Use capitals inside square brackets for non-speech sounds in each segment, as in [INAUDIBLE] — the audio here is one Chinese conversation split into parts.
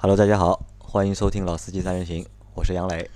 Hello，大家好，欢迎收听老司机三人行，我是杨磊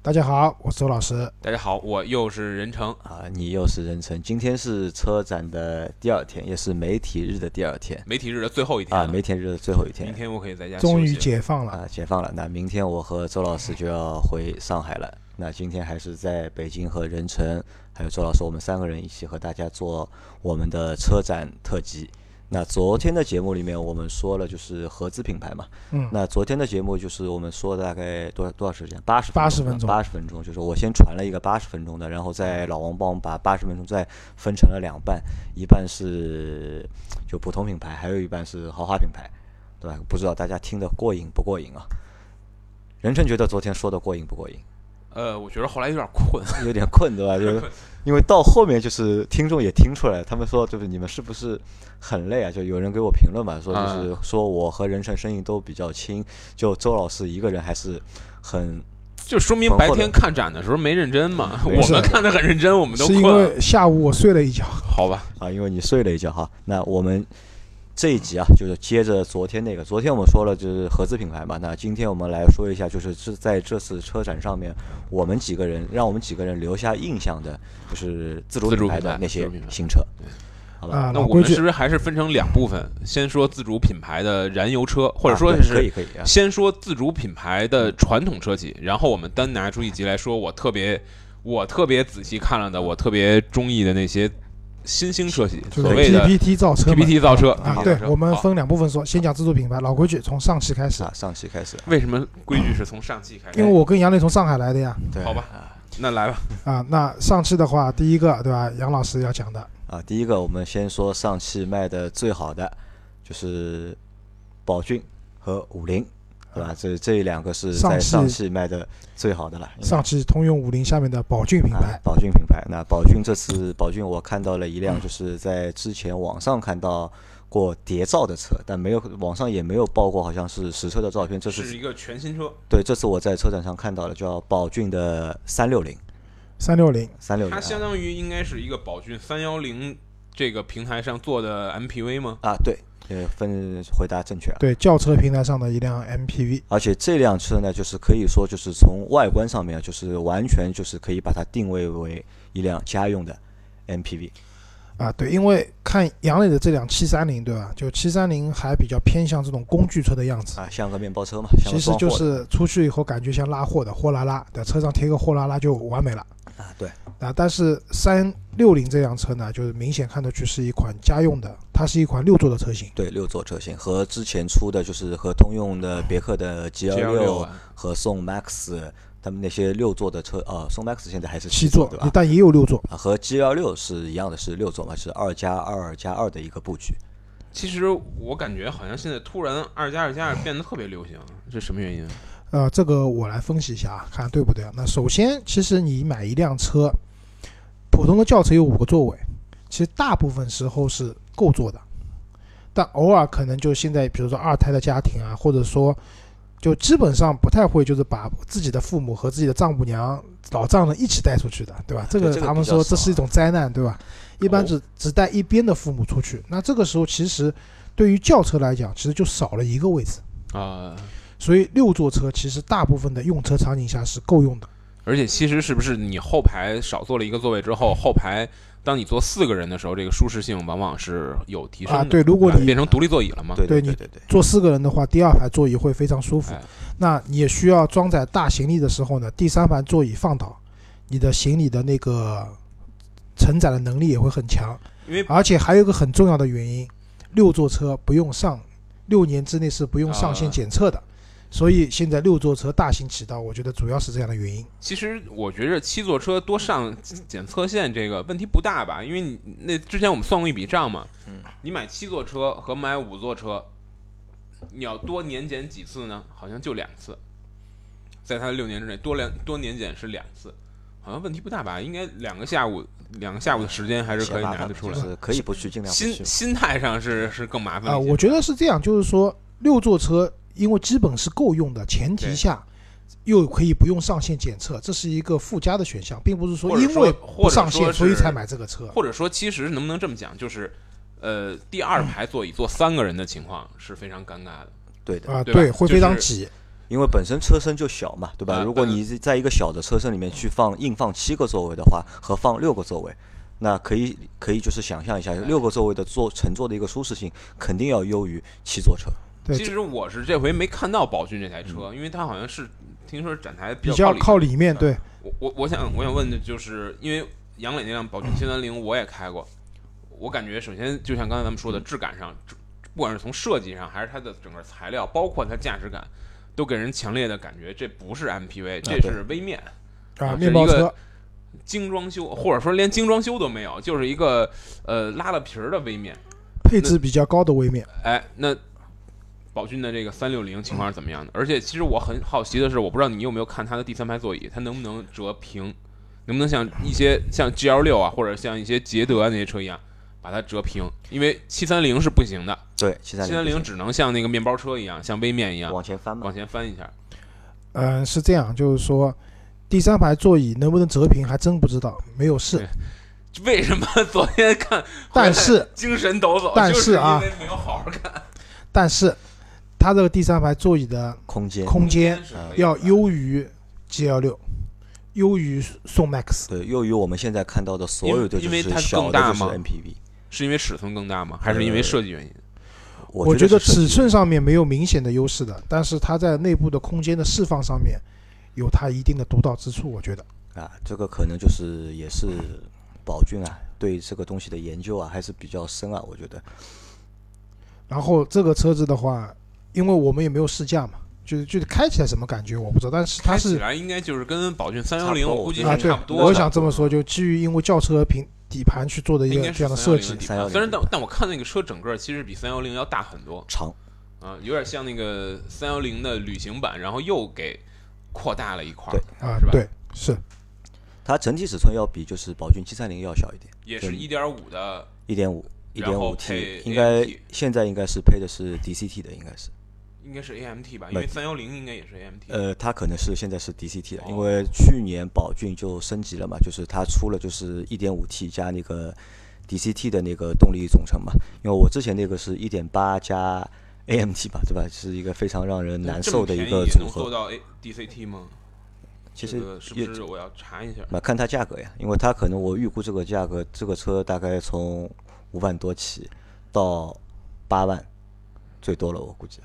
大家好，我是周老师。大家好，我又是任成。啊，你又是任成。今天是车展的第二天，也是媒体日的第二天媒体日的最后一天啊，媒体日的最后一天明天我可以在家终于解放了，啊，解放了。那明天我和周老师就要回上海了。那今天还是在北京和任成还有周老师，我们三个人一起和大家做我们的车展特辑。那昨天的节目里面，我们说了就是合资品牌嘛，嗯，那昨天的节目就是我们说大概多少多少时间？八十80分钟八十分钟，就是我先传了一个八十分钟的，然后在老王帮我们把八十分钟再分成了两半，一半是就普通品牌，还有一半是豪华品牌，对吧？不知道大家听得过瘾不过瘾啊？任琛觉得昨天说的过瘾不过瘾？呃，我觉得后来有点困，[LAUGHS] 有点困，对吧？就是 [LAUGHS] 因为到后面就是听众也听出来，他们说就是你们是不是很累啊？就有人给我评论嘛，说就是说我和任晨声音都比较轻，就周老师一个人还是很就说明白天看展的时候没认真嘛。我们看的很认真，我们都是因。为下午我睡了一觉，好吧，啊，因为你睡了一觉哈。那我们这一集啊，就是接着昨天那个，昨天我们说了就是合资品牌嘛，那今天我们来说一下，就是是在这次车展上面，我们几个人让我们几个人留下印象的，就是自主品牌的那些新车，好吧？啊，那我们是不是还是分成两部分？先说自主品牌的燃油车，或者说是可以可以啊，先说自主品牌的传统车企，然后我们单拿出一集来说，我特别我特别仔细看了的，我特别中意的那些新兴车企，就是所谓的 PPT 造车嘛。PPT 造车啊，对我们分两部分说，先讲自主品牌，老规矩，从上汽开始。啊，，上汽开始，为什么规矩是从上汽开始？因为我跟杨磊从上海来的呀，对，好吧啊。那来吧，啊，那上汽的话，第一个对吧？杨老师要讲的，啊，第一个我们先说上汽卖的最好的就是宝骏和五菱，对吧？这这两个是在上汽卖的最好的了。上汽通用五菱下面的宝骏品啊牌，宝骏品牌。那宝骏这次宝骏我看到了一辆，就是在之前网上看到过谍照的车，但没有网上也没有报过，好像是实车的照片。这是是一个全新车，对，这次我在车展上看到了，叫宝骏的三六零，三六零，三六零它相当于应该是一个宝骏三幺零这个平台上做的 MPV 吗？啊，对，呃，分回答正确了。对，轿车平台上的一辆 MPV，而且这辆车呢，就是可以说就是从外观上面，就是完全就是可以把它定位为一辆家用的 MPV。啊，对，因为看杨磊的这辆七三零，对吧？就七三零还比较偏向这种工具车的样子，啊，像个面包车嘛，其实就是出去以后感觉像拉货的货拉拉，在，车上贴个货拉拉就完美了。啊，对，啊，但是三六零这辆车呢，就是明显看得去是一款家用的，它是一款六座的车型。对，六座车型和之前出的就是和通用的别克的 G 幺 G 六和宋 MAX 他们那些六座的车，呃，宋 MAX 现在还是七座座对吧？但也有六座。啊，和 G 幺六是一样的，是六座嘛，是二加二加二的一个布局。其实我感觉好像现在突然二加二加二变得特别流行，这什么原因？呃，这个我来分析一下啊，看对不对啊？那首先，其实你买一辆车，普通的轿车有五个座位，其实大部分时候是够坐的，但偶尔可能就现在，比如说二胎的家庭啊，或者说就基本上不太会就是把自己的父母和自己的丈母娘、老丈人一起带出去的，对吧？这个他们说这是一种灾难，对吧？一般哦只只带一边的父母出去，那这个时候其实对于轿车来讲，其实就少了一个位置。啊、所以六座车其实大部分的用车场景下是够用的。而且其实是不是你后排少坐了一个座位之后，后排当你坐四个人的时候，这个舒适性往往是有提升的。啊对如果你哎变成独立座椅了嘛？对对你对对对，坐四个人的话，第二排座椅会非常舒服。哎那你也需要装载大行李的时候呢，第三排座椅放倒，你的行李的那个承载的能力也会很强。因为而且还有一个很重要的原因，六座车不用上，六年之内是不用上线啊检测的。所以现在六座车大行其道，我觉得主要是这样的原因。其实我觉着七座车多上检测线这个问题不大吧？因为你那之前我们算过一笔账嘛，嗯你买七座车和买五座车，你要多年检几次呢？好像就两次，在它的六年之内多两多年检是两次，好像问题不大吧？应该两个下午两个下午的时间还是可以拿得出来就。是可以不去，尽量心。心态上是是更麻烦啊、我觉得是这样，就是说六座车因为基本是够用的前提下，又可以不用上线检测，这是一个附加的选项，并不是说因为或上线所以才买这个车。或者说，其实能不能这么讲，就是，呃，第二排座椅坐三个人的情况是非常尴尬的。对的，啊，对，会非常挤。因为本身车身就小嘛，对吧？啊如果你在一个小的车身里面去放硬放七个座位的话，和放六个座位，那可以可以就是想象一下，六个座位的坐乘坐的一个舒适性肯定要优于七座车。对其，实我是这回没看到宝骏这台车，因为它好像是听说展台比较较靠里面，嗯对，我我我想我想问的就是，因为杨磊那辆宝骏七三零我也开过，我感觉首先就像刚才咱们说的，质感上，不管是从设计上，还是它的整个材料，包括它驾驶感，都给人强烈的感觉，这不是 MPV，这是微面啊，面包车，精装修，或者说连精装修都没有，就是一个呃拉了皮儿的微面。配置比较高的微面。哎，那宝骏的这个三六零情况是怎么样的？而且其实我很好奇的是，我不知道你有没有看它的第三排座椅，它能不能折平，能不能像一些像 GL 六啊，或者像一些捷德啊那些车一样把它折平？因为七三零是不行的，对，七三七三零只能像那个面包车一样，像微面一样往前翻嘛往，前翻一下。嗯，是这样，就是说第三排座椅能不能折平还真不知道，没有试。为什么昨天看但是 [LAUGHS] 精神抖擞？但是啊没有好好看，但是它这个第三排座椅的空间空间要优于 GL 六，优于宋 MAX。对，优于我们现在看到的所有的就是小的就是 MPV。是因为尺寸更大吗？还是因为设计原因？我觉得尺寸上面没有明显的优势的，但是它在内部的空间的释放上面有它一定的独到之处，我觉得。啊，这个可能就是也是宝骏啊对这个东西的研究啊还是比较深啊，我觉得。然后这个车子的话，因为我们也没有试驾嘛，就是就是开起来什么感觉我不知道，但是它开起来应该就是跟宝骏三幺零，我估计差不，多的。我想这么说，就基于因为轿车平底盘去做的一应该是个这样的设计。310，底310盘。虽然但但我看那个车整个其实比三幺零要大很多。长，啊，有点像那个三幺零的旅行版，然后又给扩大了一块儿对，啊是吧，对，是。它整体尺寸要比就是宝骏七三零要小一点，也是一点五的，一点五，一点五 T，应该现在应该是配的是 DCT 的，应该是。应该是 AMT 吧，因为三幺零应该也是 AMT。呃，它可能是现在是 DCT 的，哦因为去年宝骏就升级了嘛，就是它出了就是一点五 T 加那个 DCT 的那个动力总成嘛。因为我之前那个是一点八加 AMT 吧，对吧？是一个非常让人难受的一个组合。能做到 A DCT 吗？其实也不是我要查一下？那看它价格呀，因为它可能我预估这个价格，这个车大概从五万多起到八万，最多了我估计。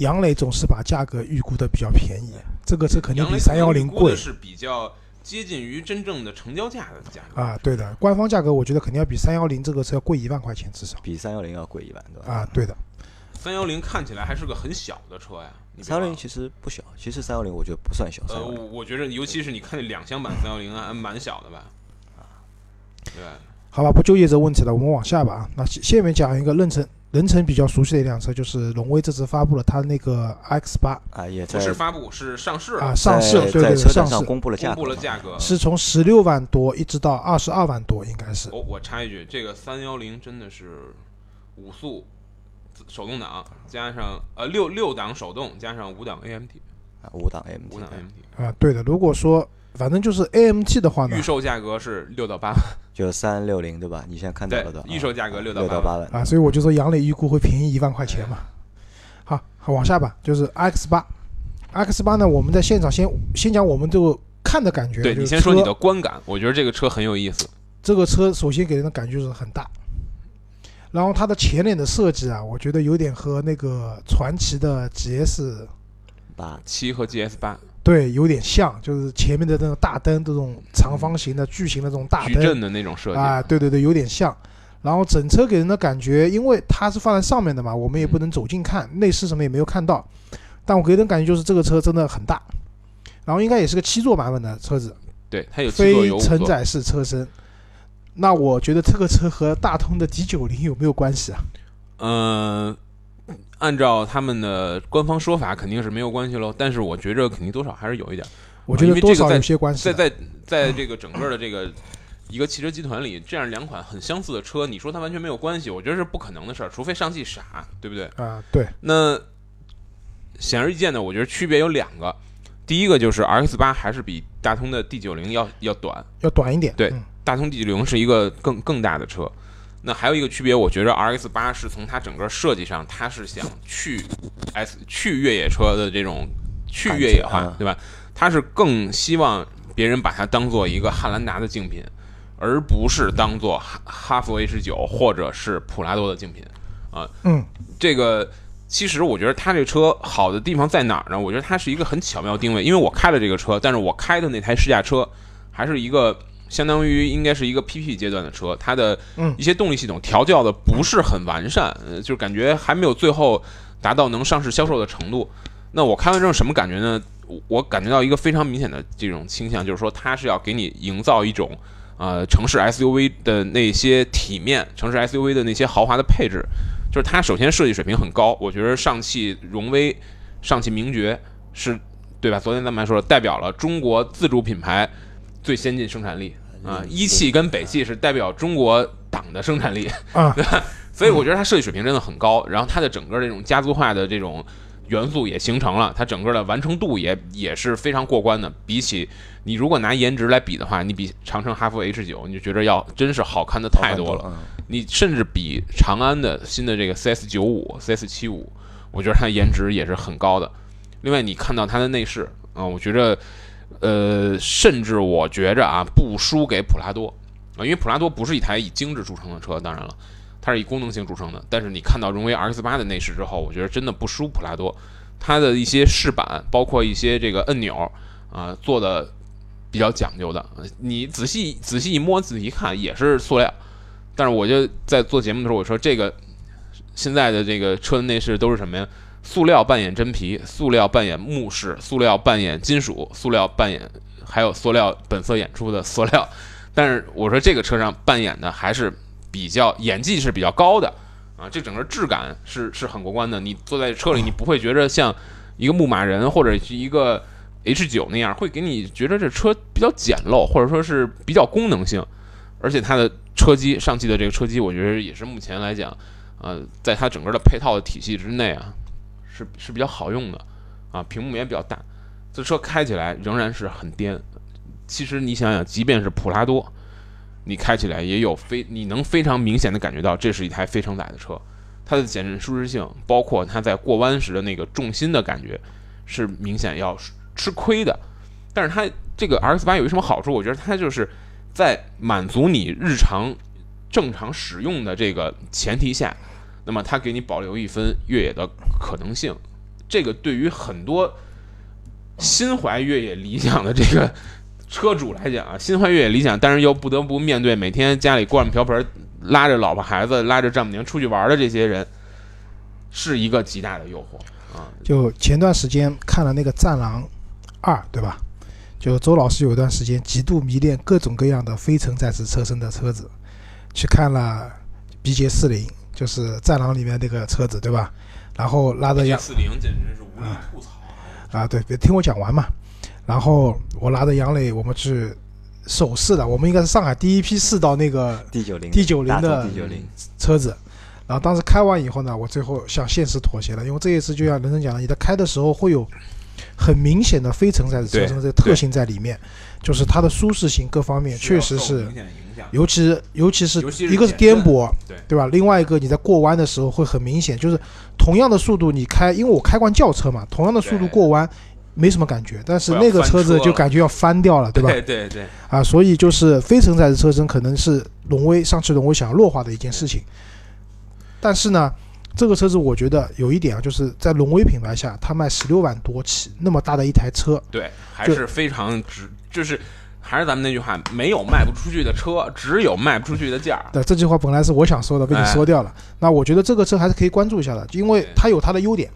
杨磊总是把价格预估的比较便宜，这个车肯定比三幺零贵是比较接近于真正的成交价的价格。啊，对的，官方价格我觉得肯定要比三幺零这个车要贵一万块钱至少比三幺零要贵一万，对吧？啊，对的，三幺零看起来还是个很小的车呀，三幺零其实不小，其实三幺零我觉得不算小，三呃，我我觉得尤其是你看那两厢版三幺零啊，蛮小的吧？啊对，好吧，不纠结这问题了，我们往下吧啊。那下下面讲一个任晨任晨比较熟悉的一辆车，就是荣威这次发布了它那个 X 八。啊，也不在是发布，是上市。啊，上市，在对对对，在车上公布了价格，公布了价格。是从十六万多一直到二十二万多，应该是。我我插一句，这个三幺零真的是五速手动挡加上呃六六档手动加上五档 AMT，啊五档 AMT 五档 AMT，啊，对的。如果说反正就是 AMT 的话呢预，售价格是六到八万，就三六零对吧？你现在看到的，预售价格六到八万，啊，所以我就说杨磊预估会便宜一万块钱嘛。好，好往下吧，就是 X 八，X 八呢，我们在现场先先讲我们这个看的感觉，对就是你先说你的观感，我觉得这个车很有意思。这个车首先给人的感觉是很大，然后它的前脸的设计啊，我觉得有点和那个传奇的 GS 八。七和 GS 八对有点像，就是前面的那种大灯，这种长方形的巨型的这种大灯矩阵的那种设计，啊，对对对，有点像。然后整车给人的感觉，因为它是放在上面的嘛，我们也不能走近看，内饰什么也没有看到，但我给人感觉就是这个车真的很大，然后应该也是个七座版本的车子，对，它有七座非。承载式车身。那我觉得这个车和大通的 D 九零有没有关系啊？嗯、按照他们的官方说法，肯定是没有关系喽。但是我觉着肯定多少还是有一点。我觉得多少有些关系的。在在在这个整个的这个一个汽车集团里，这样两款很相似的车，你说它完全没有关系，我觉得是不可能的事儿，除非上汽傻，对不对？啊，对，那显而易见的，我觉得区别有两个。第一个就是 RX 八还是比大通的 D 九零要要短，要短一点。对嗯大通 D 九零是一个更更大的车。那还有一个区别，我觉得 RX 八是从它整个设计上，它是想去 S 去越野车的这种去越野化，对吧？它是更希望别人把它当做一个汉兰达的竞品，而不是当做哈哈弗 H 九或者是普拉多的竞品啊。嗯，这个其实我觉得它这车好的地方在哪儿呢？我觉得它是一个很巧妙的定位，因为我开了这个车，但是我开的那台试驾车还是一个相当于应该是一个 PP 阶段的车，它的嗯一些动力系统调教的不是很完善，呃，就感觉还没有最后达到能上市销售的程度。那我开完之后什么感觉呢？我我感觉到一个非常明显的这种倾向，就是说它是要给你营造一种呃城市 SUV 的那些体面，城市 SUV 的那些豪华的配置。就是它首先设计水平很高，我觉得上汽荣威、上汽名爵是对吧？昨天咱们还说了，代表了中国自主品牌最先进生产力啊，一汽跟北汽是代表中国党的生产力，[LAUGHS] 啊，所以我觉得它设计水平真的很高，然后它的整个这种家族化的这种元素也形成了，它整个的完成度也也是非常过关的。比起你如果拿颜值来比的话，你比长城哈弗 H 九，你就觉得要真是好看的太多了。了。你甚至比长安的新的这个 CS 九五、CS 七五，我觉得它的颜值也是很高的。另外，你看到它的内饰啊、我觉着，呃，甚至我觉着啊，不输给普拉多啊、因为普拉多不是一台以精致著称的车，当然了，它是以功能性著称的。但是你看到荣威 RX 八的内饰之后，我觉得真的不输普拉多。它的一些饰板，包括一些这个按钮啊、做的比较讲究的。你仔细仔细一摸，仔细一看，也是塑料。但是我就在做节目的时候，我说这个现在的这个车的内饰都是什么呀？塑料扮演真皮，塑料扮演木饰，塑料扮演金属，塑料扮演还有塑料本色演出的塑料。但是我说这个车上扮演的还是比较演技是比较高的啊，这整个质感是是很过关的。你坐在车里，你不会觉着像一个牧马人或者是一个 H 九那样，会给你觉得这车比较简陋，或者说是比较功能性。而且它的车机，上汽的这个车机，我觉得也是目前来讲，呃，在它整个的配套的体系之内啊，是是比较好用的啊，屏幕也比较大，这车开起来仍然是很颠。其实你想想，即便是普拉多，你开起来也有非你能非常明显的感觉到，这是一台非承载的车，它的减震舒适性，包括它在过弯时的那个重心的感觉，是明显要吃亏的。但是它这个 RX 八有一什么好处？我觉得它就是在满足你日常正常使用的这个前提下，那么它给你保留一分越野的可能性。这个对于很多心怀越野理想的这个车主来讲啊，心怀越野理想，但是又不得不面对每天家里锅碗瓢盆，拉着老婆孩子，拉着丈母娘出去玩的这些人，是一个极大的诱惑啊。就前段时间看了那个《战狼二》，对吧？就周老师有一段时间极度迷恋各种各样的非承载式车身的车子，去看了 BJ 四零，就是《战狼》里面那个车子，对吧？然后拉着杨四零简直是无力吐槽。啊，对，别听我讲完嘛。然后我拉着杨磊，我们去首试的，我们应该是上海第一批试到那个 D 九零 D 九零的 D 九零，车子。然后当时开完以后呢，我最后向现实妥协了，因为这一次就像人生讲的，你在开的时候会有很明显的非承载式车身的这个特性在里面，就是它的舒适性各方面确实是。尤其尤其是一个是颠簸，对吧？另外一个你在过弯的时候会很明显，就是同样的速度你开，因为我开惯轿车嘛，同样的速度过弯没什么感觉，但是那个车子就感觉要翻掉了，对吧？对对对，啊，所以就是非承载式车身可能是荣威上汽荣威想要弱化的一件事情，但是呢。这个车子我觉得有一点啊，就是在荣威品牌下，它卖十六万多起，那么大的一台车，对，还就是非常值，就是还是咱们那句话，没有卖不出去的车，只有卖不出去的价儿。对，这句话本来是我想说的，被你哎说掉了。那我觉得这个车还是可以关注一下的，因为它有它的优点，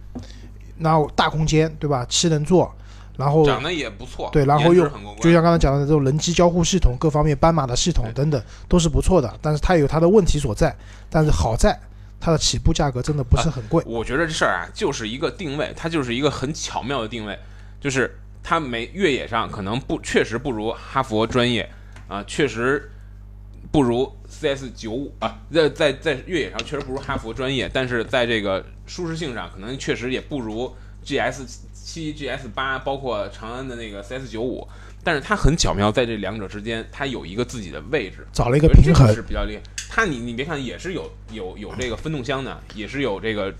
然后大空间，对吧？七人座，然后长得也不错，对然后又就像刚才讲的这种人机交互系统，各方面斑马的系统等等都是不错的，但是它有它的问题所在。但是好在它的起步价格真的不是很贵。我觉得这事儿啊，就是一个定位，它就是一个很巧妙的定位，就是它没越野上可能不确实不如哈佛专业啊，确实不如 CS 九五啊，在在在越野上确实不如哈佛专业，但是在这个舒适性上，可能确实也不如 GS 七、GS 八，包括长安的那个 CS 九五，但是它很巧妙，在这两者之间，它有一个自己的位置，找了一个平衡是。比较厉害。它你你别看也是有有有这个分动箱的，也是有这个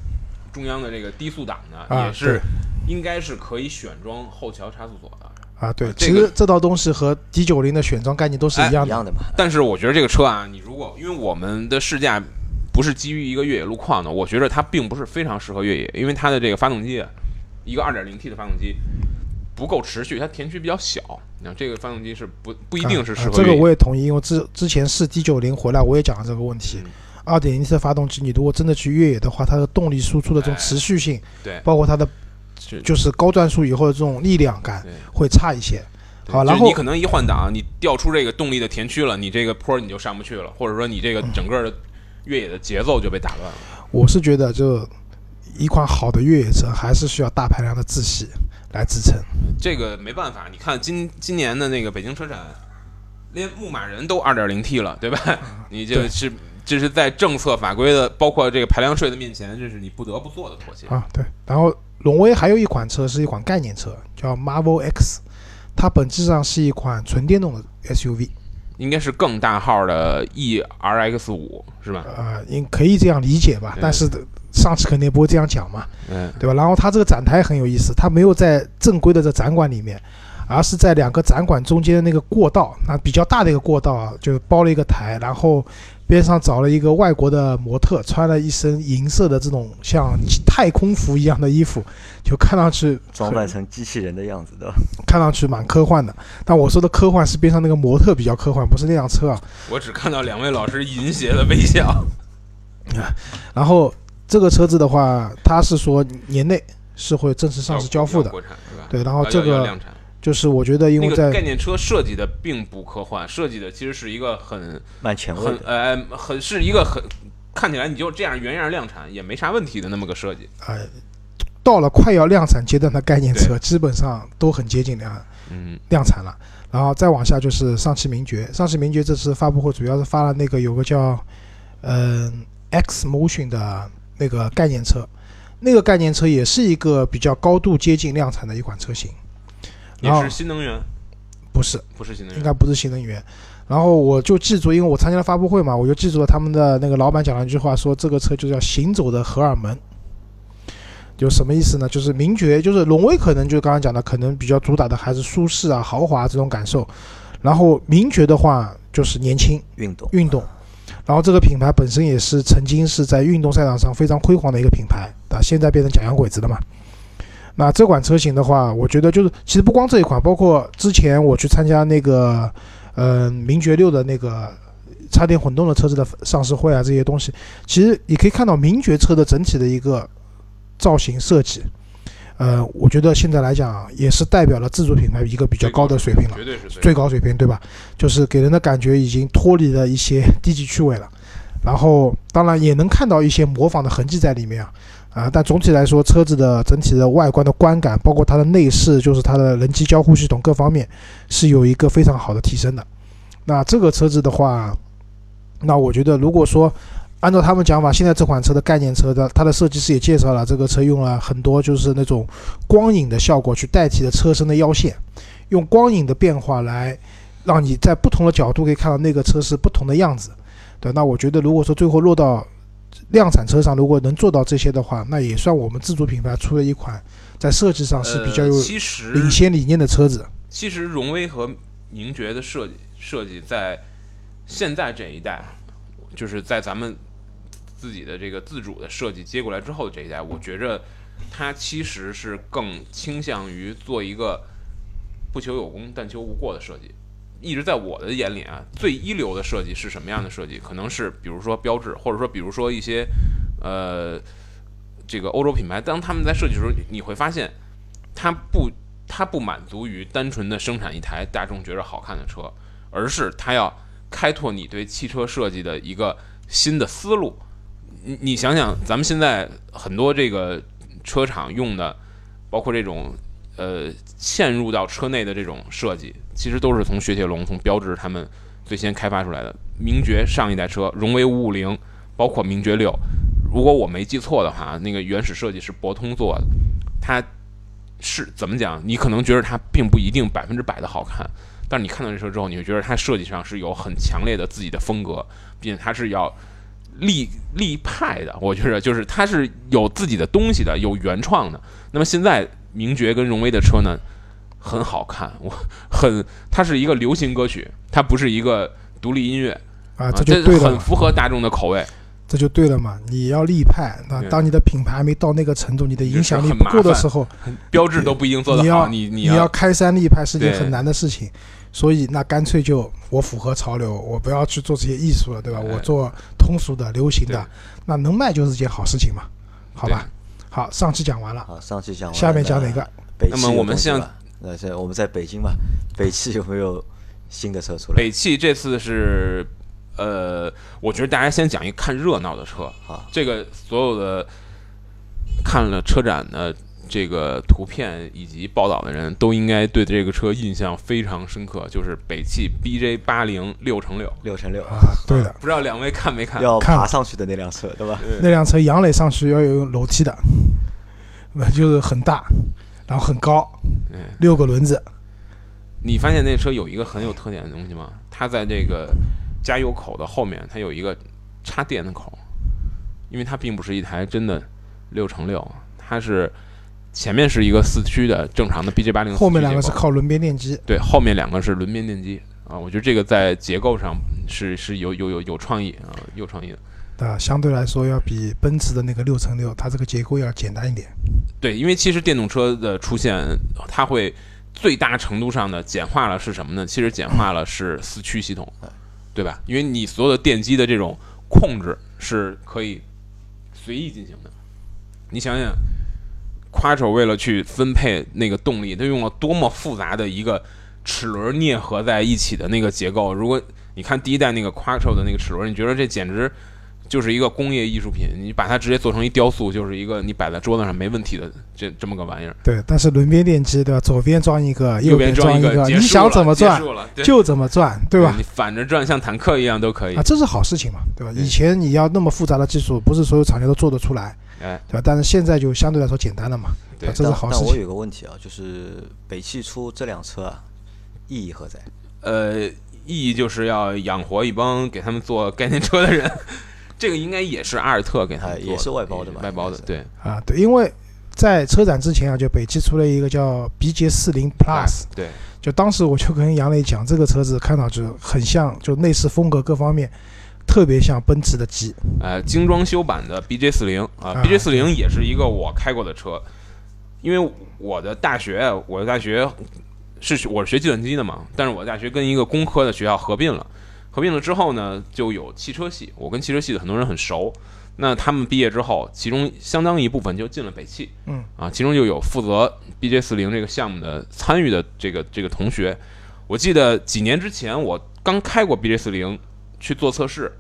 中央的这个低速档的，啊也是应该是可以选装后桥差速锁的。啊，对，其实这套东西和 D 九零的选装概念都是一样的。一样的嘛。但是我觉得这个车啊，你如果因为我们的试驾不是基于一个越野路况的，我觉得它并不是非常适合越野，因为它的这个发动机，啊，一个 2.0T 的发动机不够持续，它田区比较小。你看这个发动机是不不一定是适啊这个。我也同意，因为之之前试 D 九零回来，我也讲了这个问题嗯。二点零 T 的发动机，你如果真的去越野的话，它的动力输出的这种哎持续性，对包括它的就是高转速以后的这种力量感对会差一些。好然后你可能一换挡，你调出这个动力的田区了，你这个坡你就上不去了，或者说你这个整个的越野的节奏就被打乱了。我是觉得，就一款好的越野车还是需要大排量的自吸来支撑。这个没办法，你看今今年的那个北京车展，连牧马人都二点零 T 了，对吧？你这是这是在政策法规的，包括这个排量税的面前，这是你不得不做的妥协。啊，对。然后荣威还有一款车是一款概念车，叫 Marvel X，它本质上是一款纯电动的 SUV，应该是更大号的 ERX 五是吧？呃，应可以这样理解吧。但是上次肯定不会这样讲嘛，嗯，对吧？然后它这个展台很有意思，它没有在正规的这展馆里面，而是在两个展馆中间的那个过道，那比较大的一个过道啊，就包了一个台，然后边上找了一个外国的模特，穿了一身银色的这种像太空服一样的衣服，就看上去装扮成机器人的样子的，看上去蛮科幻的。但我说的科幻是边上那个模特比较科幻，不是那辆车啊。我只看到两位老师淫邪的微笑。[LAUGHS] 然后这个车子的话，它是说年内是会正式上市交付的。国产对吧？对，然后这个。就是我觉得，因那个为在概念车设计的并不科幻，设计的其实是一个很蛮前卫很。呃很是一个很看起来你就这样原样量产也没啥问题的那么个设计。呃，到了快要量产阶段的概念车，基本上都很接近量嗯，量产了。然后再往下就是上汽名爵，上汽名爵这次发布会主要是发了那个有个叫嗯、X Motion 的那个概念车，那个概念车也是一个比较高度接近量产的一款车型，然后也是新能源，不是不是新能源，应该不是新能源。然后我就记住，因为我参加了发布会嘛，我就记住了他们的那个老板讲了一句话，说这个车就叫行走的荷尔蒙。就什么意思呢？就是名爵，就是荣威，可能就刚刚讲的，可能比较主打的还是舒适啊、豪华这种感受。然后名爵的话，就是年轻、运动，运动。然后这个品牌本身也是曾经是在运动赛场上非常辉煌的一个品牌啊，现在变成假洋鬼子了嘛。那这款车型的话，我觉得就是其实不光这一款，包括之前我去参加那个呃名爵六的那个插电混动的车子的上市会啊，这些东西，其实你可以看到名爵车的整体的一个造型设计，呃，我觉得现在来讲也是代表了自主品牌一个比较高的水平了。绝对是最最高水平，对吧？就是给人的感觉已经脱离了一些低级趣味了。然后当然也能看到一些模仿的痕迹在里面啊，啊，但总体来说，车子的整体的外观的观感，包括它的内饰，就是它的人机交互系统各方面是有一个非常好的提升的。那这个车子的话，那我觉得如果说按照他们讲法，现在这款车的概念车的，它的设计师也介绍了，这个车用了很多就是那种光影的效果去代替了车身的腰线，用光影的变化来让你在不同的角度可以看到那个车是不同的样子。对，那我觉得如果说最后落到量产车上，如果能做到这些的话，那也算我们自主品牌出了一款在设计上是比较呃有领先理念的车子。其实荣威和名爵的设计设计在现在这一代，就是在咱们自己的这个自主的设计接过来之后的这一代，我觉着它其实是更倾向于做一个不求有功但求无过的设计。一直在我的眼里啊，最一流的设计是什么样的设计？可能是比如说标志，或者说比如说一些呃这个欧洲品牌，当他们在设计的时候，你会发现它不它不满足于单纯的生产一台大众觉着好看的车，而是它要开拓你对汽车设计的一个新的思路。你你想想，咱们现在很多这个车厂用的，包括这种呃嵌入到车内的这种设计，其实都是从雪铁龙、从标致他们最先开发出来的。名爵上一代车，荣威五五零，包括名爵六，如果我没记错的话，那个原始设计是博通做的，它是怎么讲？你可能觉得它并不一定百分之百的好看，但是你看到这车之后，你会觉得它设计上是有很强烈的自己的风格，并且它是要立立派的。我觉得就是它是有自己的东西的，有原创的。那么现在名爵跟荣威的车呢，很好看，我很它是一个流行歌曲，它不是一个独立音乐啊，啊，这就对了很，符合大众的口味。这就对了嘛。你要立派，那当你的品牌还没到那个程度，你的影响力不够的时候，标志都不一定做得你要好，你你你要开山立派是件很难的事情。所以那干脆就我符合潮流，我不要去做这些艺术了，对吧？哎我做通俗的、流行的，那能卖就是件好事情嘛，好吧？好，上期讲完了，好，上期讲完了，下面讲哪个？北汽那么我们像那现在我们在北京嘛，北汽有没有新的车出来？北汽这次是，呃，我觉得大家先讲一看热闹的车。啊，这个所有的看了车展的这个图片以及报道的人都应该对这个车印象非常深刻，就是北汽 BJ 八零六乘六。六乘六啊，对的，不知道两位看没看？要看爬上去的那辆车，对吧？[LAUGHS] 那辆车杨磊上去要有楼梯的，那 [LAUGHS] 就是很大，然后很高，嗯，六个轮子，你发现那车有一个很有特点的东西吗？它在这个加油口的后面，它有一个插电的口，因为它并不是一台真的六乘六，它是前面是一个四驱的正常的 BJ 八零，后面两个是靠轮边电机，对，后面两个是轮边电机啊，我觉得这个在结构上是是有有有有创意啊，有创意的。啊，相对来说要比奔驰的那个六乘六，它这个结构要简单一点。对，因为其实电动车的出现，它会最大程度上的简化了是什么呢？其实简化了是四驱系统，对吧？因为你所有的电机的这种控制是可以随意进行的。你想想，Quattro 为了去分配那个动力，它用了多么复杂的一个齿轮啮合在一起的那个结构。如果你看第一代那个 Quattro 的那个齿轮，你觉得这简直就是一个工业艺术品，你把它直接做成一雕塑，就是一个你摆在桌子上没问题的这这么个玩意儿。对，但是轮边电机对吧？左 [LAUGHS] 边装一个，右边装一个，结你想怎么转就怎么转，对吧你？反着转像坦克一样都可以啊，。这是好事情嘛，对吧？以前你要那么复杂的技术，不是所有厂家都做得出来，哎，对吧？但是现在就相对来说简单了嘛，对啊这是好事情。但我有个问题啊，就是北汽出这辆车啊，意义何在？呃，意义就是要养活一帮给他们做概念车的人。这个应该也是阿尔特给他们做的，哎也是外包的吧外包的对。啊，对，因为在车展之前啊，就北汽出了一个叫 BJ 四零 Plus，对，就当时我就跟杨磊讲，这个车子看上去很像，就内饰风格各方面特别像奔驰的 G。呃，精装修版的 BJ 四零啊啊，BJ 四零也是一个我开过的车，因为我的大学，我的大学是学我是学计算机的嘛，但是我的大学跟一个工科的学校合并了，合并了之后呢，就有汽车系，我跟汽车系的很多人很熟，那他们毕业之后，其中相当一部分就进了北汽，嗯。啊，其中就有负责 BJ 四零这个项目的参与的这个这个同学，我记得几年之前我刚开过 BJ 四零去做测试，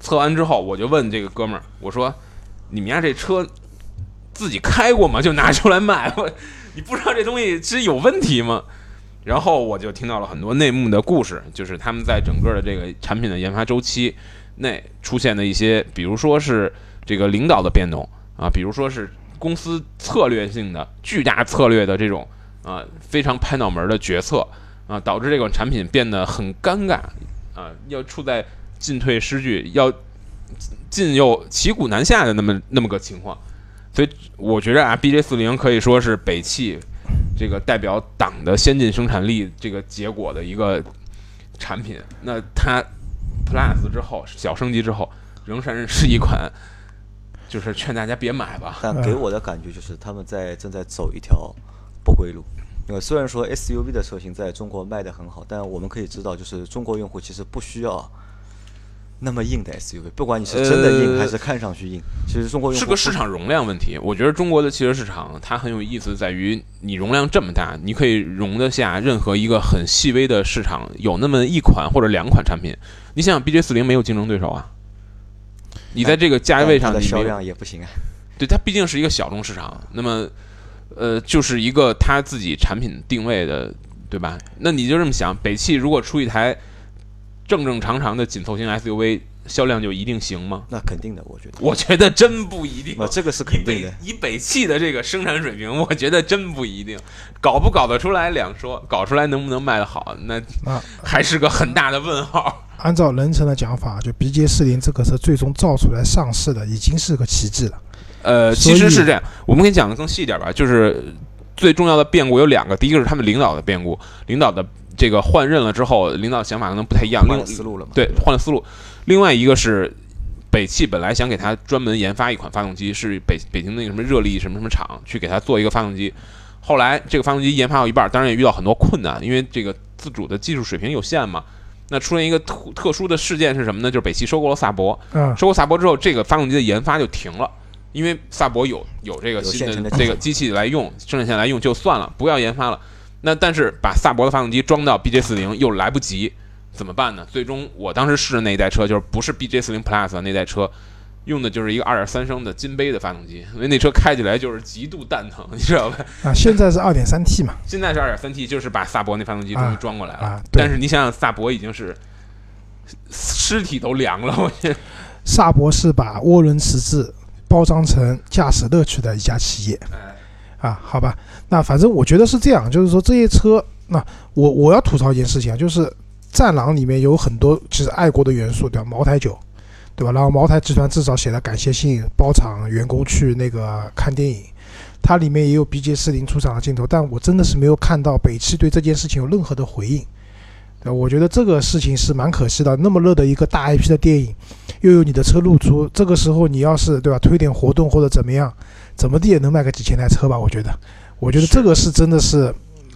测完之后我就问这个哥们儿，我说你们家这车自己开过吗？就拿出来卖，我你不知道这东西是有问题吗？然后我就听到了很多内幕的故事，就是他们在整个的这个产品的研发周期内出现的一些，比如说是这个领导的变动啊，比如说是公司策略性的巨大策略的这种啊非常拍脑门的决策啊，导致这款产品变得很尴尬啊，要处在进退失据，要进又骑虎难下的那么那么个情况。所以我觉着啊，BJ 四零可以说是北汽 [LAUGHS] 这个代表党的先进生产力这个结果的一个产品。那它 Plus 之后小升级之后，仍然是一款，就是劝大家别买吧。但给我的感觉就是他们在正在走一条不归路。因为虽然说 SUV 的车型在中国卖得很好，但我们可以知道，就是中国用户其实不需要那么硬的 SUV，不管你是真的硬呃还是看上去硬，其实中国是个市场容量问题。我觉得中国的汽车市场它很有意思，在于你容量这么大，你可以容得下任何一个很细微的市场有那么一款或者两款产品。你想想，BJ 四零没有竞争对手啊，你在这个价位上的销量也不行啊。对，它毕竟是一个小众市场，那么，呃，就是一个它自己产品定位的，对吧？那你就这么想，北汽如果出一台正正常常的紧凑型 SUV，销量就一定行吗？那肯定的，我觉得。我觉得真不一定。那这个是肯定的。以北汽的这个生产水平，我觉得真不一定，搞不搞得出来两说，搞出来能不能卖得好，那还是个很大的问号。按照人成的讲法，就 BJ 四零这个车最终造出来上市的，已经是个奇迹了。呃，其实是这样，我们可以讲的更细一点吧，就是最重要的变故有两个，第一个是他们领导的变故，领导的这个换任了之后，领导想法可能不太一样，换了思路了嘛？对，换了思路。另外一个是北汽本来想给他专门研发一款发动机，是北北京那个什么热力什么什么厂去给他做一个发动机，后来这个发动机研发到一半，当然也遇到很多困难，因为这个自主的技术水平有限嘛。那出现一个特特殊的事件是什么呢？就是北汽收购了萨博，收购萨博之后，这个发动机的研发就停了，因为萨博有有这个新的这个机器来用，生产线来用就算了，不要研发了。那但是把萨博的发动机装到 BJ 四零又来不及，怎么办呢？最终我当时试的那一代车就是不是 BJ 四零 Plus 那代车。用的就是一个二点三升的金杯的发动机，因为那车开起来就是极度蛋疼，你知道吧？啊，现在是二点三 T 嘛？现在是二点三 T，就是把萨博那发动机终于装过来了。啊，但是你想想，萨博已经是尸体都凉了，我去。萨博是把涡轮迟滞包装成驾驶乐趣的一家企业。啊，好吧，那反正我觉得是这样，就是说这些车，那我我要吐槽一件事情啊，就是战狼里面有很多其实爱国的元素，对吧？茅台酒。对吧？然后茅台集团至少写了感谢信，包场员工去那个看电影，它里面也有 BJ 四零出场的镜头，但我真的是没有看到北汽对这件事情有任何的回应。对，我觉得这个事情是蛮可惜的。那么热的一个大 IP 的电影，又有你的车露出，这个时候你要是对吧，推点活动或者怎么样，怎么地也能卖个几千台车吧？我觉得，我觉得这个是真的是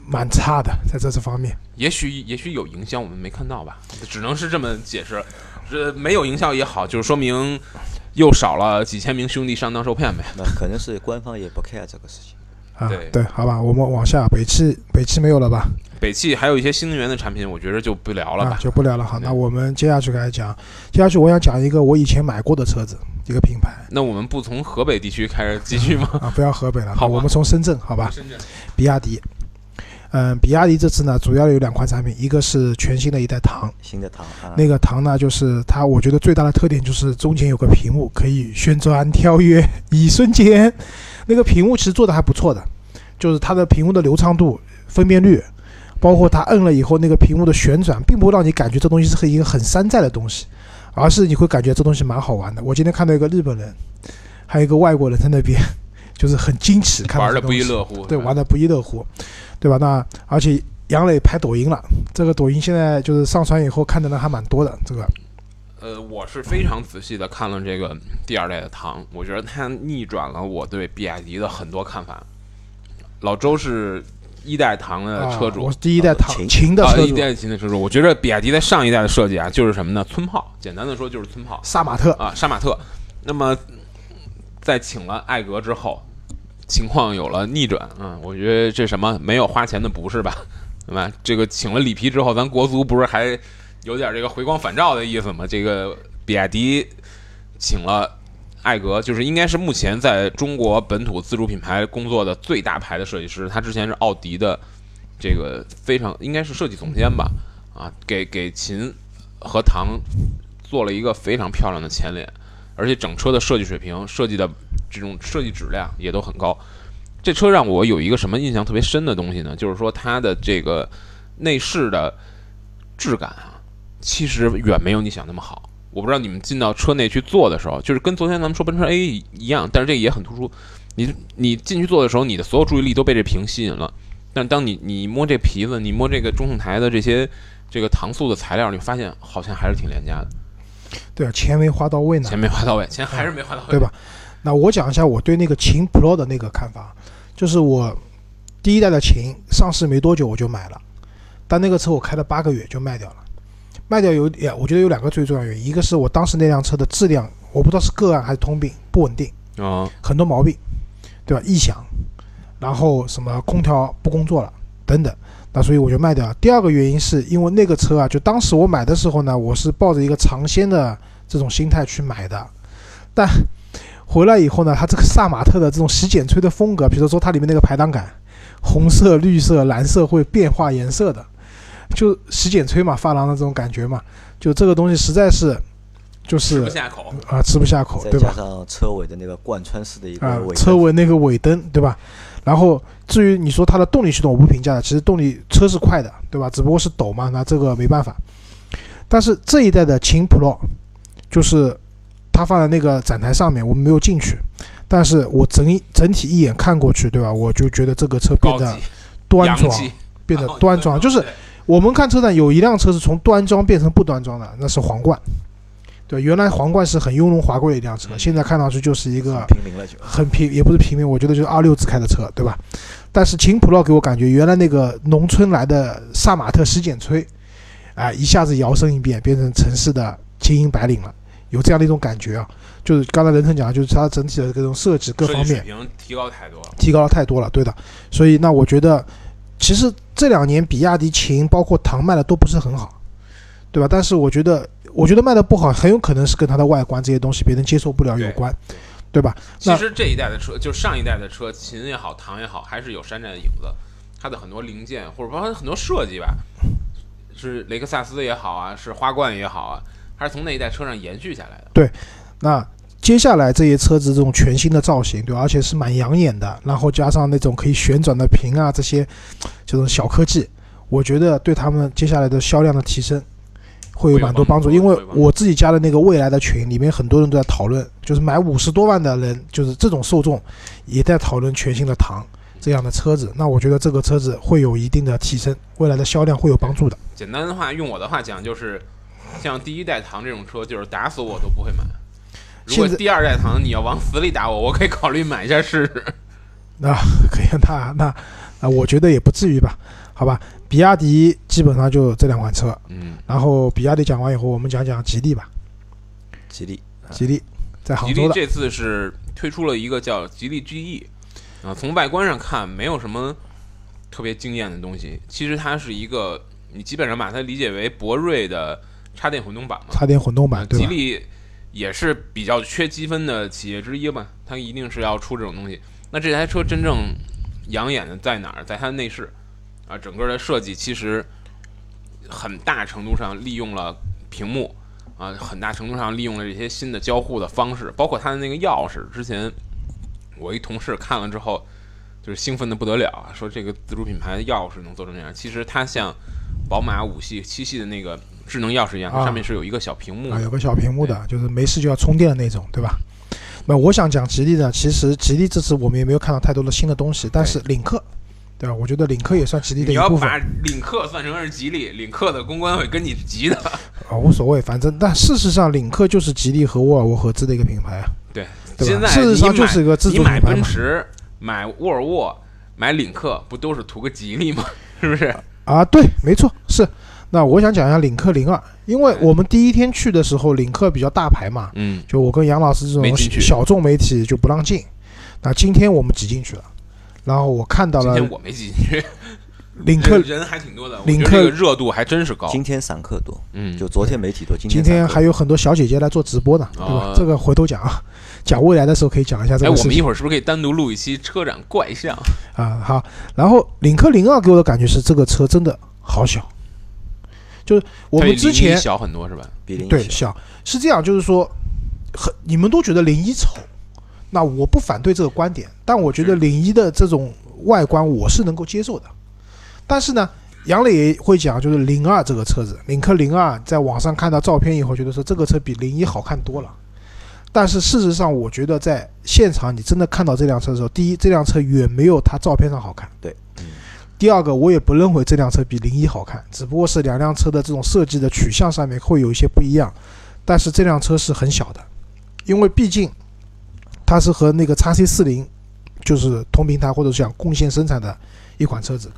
蛮差的，在这这方面。也许也许有影响，我们没看到吧？只能是这么解释。这没有营销也好，就是说明又少了几千名兄弟上当受骗呗。那可能是官方也不 care 这个事情。啊，对，好吧，我们往下，北汽，北汽没有了吧？北汽还有一些新能源的产品，我觉得就不聊了吧，就不聊了。好，那我们接下去开始讲，接下去我想讲一个我以前买过的车子，一个品牌。那我们不从河北地区开始继续吗？啊，不要河北了，[LAUGHS] 好，我们从深圳，好吧？深圳，比亚迪。嗯，比亚迪这次呢，主要有两款产品，一个是全新的一代唐，新的唐，那个唐呢，就是它，我觉得最大的特点就是中间有个屏幕，可以旋转、跳跃，一瞬间，那个屏幕其实做的还不错的，就是它的屏幕的流畅度、分辨率，包括它摁了以后那个屏幕的旋转，并不会让你感觉这东西是一个很山寨的东西，而是你会感觉这东西蛮好玩的。我今天看到一个日本人，还有一个外国人在那边，[LAUGHS] 就是很惊奇，玩的不亦乐乎，对，玩的不亦乐乎。对吧？那而且杨磊拍抖音了，这个抖音现在就是上传以后看的人还蛮多的。这个，呃，我是非常仔细的看了这个第二代的唐，我觉得它逆转了我对比亚迪的很多看法。老周是一代唐的车主，我是第一代唐秦的车主，一代秦的车主。我觉得比亚迪在上一代的设计啊，就是什么呢？村炮，简单的说就是村炮，杀马特啊，杀马特。那么在请了艾格之后。情况有了逆转，嗯，我觉得这什么没有花钱的不是吧？对吧？这个请了里皮之后，咱国足不是还有点这个回光返照的意思吗？这个比亚迪请了艾格，就是应该是目前在中国本土自主品牌工作的最大牌的设计师，他之前是奥迪的这个非常应该是设计总监吧？啊，给给秦和唐做了一个非常漂亮的前脸。而且整车的设计水平、设计的这种设计质量也都很高。这车让我有一个什么印象特别深的东西呢？就是说它的这个内饰的质感啊，其实远没有你想那么好。我不知道你们进到车内去坐的时候，就是跟昨天咱们说奔驰 A 一样，但是这个也很突出。你你进去坐的时候，你的所有注意力都被这屏吸引了。但当你你摸这皮子，你摸这个中控台的这些这个搪塑的材料，你发现好像还是挺廉价的。对啊，钱没花到位呢。钱没花到位，钱还是没花到位，对吧？那我讲一下我对那个秦 Pro 的那个看法，就是我第一代的秦上市没多久我就买了，但那个车我开了八个月就卖掉了。卖掉有点，我觉得有两个最重要原因，一个是我当时那辆车的质量，我不知道是个案还是通病，不稳定啊，很多毛病，对吧？异响，然后什么空调不工作了等等。那所以我就卖掉。第二个原因是因为那个车啊，就当时我买的时候呢，我是抱着一个尝鲜的这种心态去买的。但回来以后呢，它这个萨马特的这种洗剪吹的风格，比如说它里面那个排挡杆，红色、绿色、蓝色会变化颜色的，就洗剪吹嘛，发廊的这种感觉嘛，就这个东西实在是就是吃不下口。啊吃不下口，再对吧？加上车尾的那个贯穿式的一个啊，车尾那个尾灯，对吧？然后至于你说它的动力系统，我不评价的，其实动力车是快的，对吧？只不过是抖嘛，那这个没办法。但是这一代的秦 Pro，就是它放在那个展台上面，我们没有进去，但是我整整体一眼看过去，对吧？我就觉得这个车变得、端庄，变得哦端庄，就是对我们看车展有一辆车是从端庄变成不端庄的，那是皇冠。对，原来皇冠是很雍容华贵的一辆车，嗯现在看上去就是一个平民了就。很平，也不是平民，我觉得就是二六自开的车，对吧？但是秦 Pro 给我感觉，原来那个农村来的萨马特洗剪吹，啊、一下子摇身一变，变成城市的精英白领了，有这样的一种感觉啊。就是刚才任腾讲的，就是它整体的各种设计各方面水平提高太多了。提高了太多了，对的。所以那我觉得，其实这两年比亚迪秦包括唐卖的都不是很好，对吧？但是我觉得，我觉得卖的不好，很有可能是跟它的外观这些东西别人接受不了有关，对吧？其实这一代的车，就上一代的车，秦也好，唐也好，还是有山寨的影子。它的很多零件，或者包括很多设计吧，是雷克萨斯也好啊，是花冠也好啊，还是从那一代车上延续下来的。对那接下来这些车子这种全新的造型，对吧，而且是蛮养眼的，然后加上那种可以旋转的屏啊，这些这种小科技，我觉得对他们接下来的销量的提升会有蛮多帮助。因为我自己加的那个未来的群里面，很多人都在讨论，就是买五十多万的人，就是这种受众也在讨论全新的唐这样的车子。那我觉得这个车子会有一定的提升，未来的销量会有帮助的。简单的话，用我的话讲，就是像第一代唐这种车，就是打死我都不会买。如果第二代唐你要往死里打我，我可以考虑买一下试试。那 [LAUGHS] 可以，那 [LAUGHS] 那那，我觉得也不至于吧，好吧。比亚迪基本上就这两款车，嗯，然后比亚迪讲完以后，我们讲讲吉利吧。吉利，吉利在杭州的，吉利这次是推出了一个叫吉利 GE，啊，从外观上看没有什么特别惊艳的东西。其实它是一个，你基本上把它理解为博瑞的插电混动版嘛。插电混动版，啊，对吧？吉利也是比较缺积分的企业之一吧，它一定是要出这种东西。那这台车真正养眼的在哪儿？在它的内饰啊，整个的设计其实很大程度上利用了屏幕啊，很大程度上利用了这些新的交互的方式，包括它的那个钥匙。之前我一同事看了之后，就是兴奋的不得了，说这个自主品牌的钥匙能做成这样。其实它像宝马五系、七系的那个智能钥匙一样，上面是有一个小屏幕啊，有个小屏幕的，就是没事就要充电的那种，对吧？那我想讲吉利的，其实吉利这次我们也没有看到太多的新的东西，但是领克，对吧？我觉得领克也算吉利的一部分你要把领克算成是吉利，领克的公关会跟你急的。啊，无所谓，反正但事实上领克就是吉利和沃尔沃合资的一个品牌啊，对，对吧？现在事实上就是一个自你买主品牌嘛。奔驰、买沃尔沃、买领克，不都是图个吉利吗？[LAUGHS] 是不是？啊，对，没错，是。那我想讲一下领克零二，因为我们第一天去的时候，领克比较大牌嘛，嗯，就我跟杨老师这种小众媒体就不让进。那今天我们挤进去了，然后我看到了今天我没挤进去，领克人人还挺多的，领克热度还真是高。今天散客多，嗯，就昨天媒体多，今今天今天还有很多小姐姐来做直播呢，对吧哦？这个回头讲啊，讲未来的时候可以讲一下这个事情哎，我们一会儿是不是可以单独录一期车展怪象？啊。好，然后领克零二给我的感觉是这个车真的好小，就是我们之前小很多是吧？比零对小小是这样，就是说，很你们都觉得零一丑，那我不反对这个观点，但我觉得零一的这种外观我是能够接受的。但是呢，杨磊也会讲，就是零二这个车子，领克零二在网上看到照片以后，觉得说这个车比零一好看多了。但是事实上，我觉得在现场你真的看到这辆车的时候，第一，这辆车远没有它照片上好看。对，嗯，第二个，我也不认为这辆车比零一好看，只不过是两辆车的这种设计的取向上面会有一些不一样。但是这辆车是很小的，因为毕竟它是和那个 x C 四零就是同平台或者是讲共线生产的一款车子。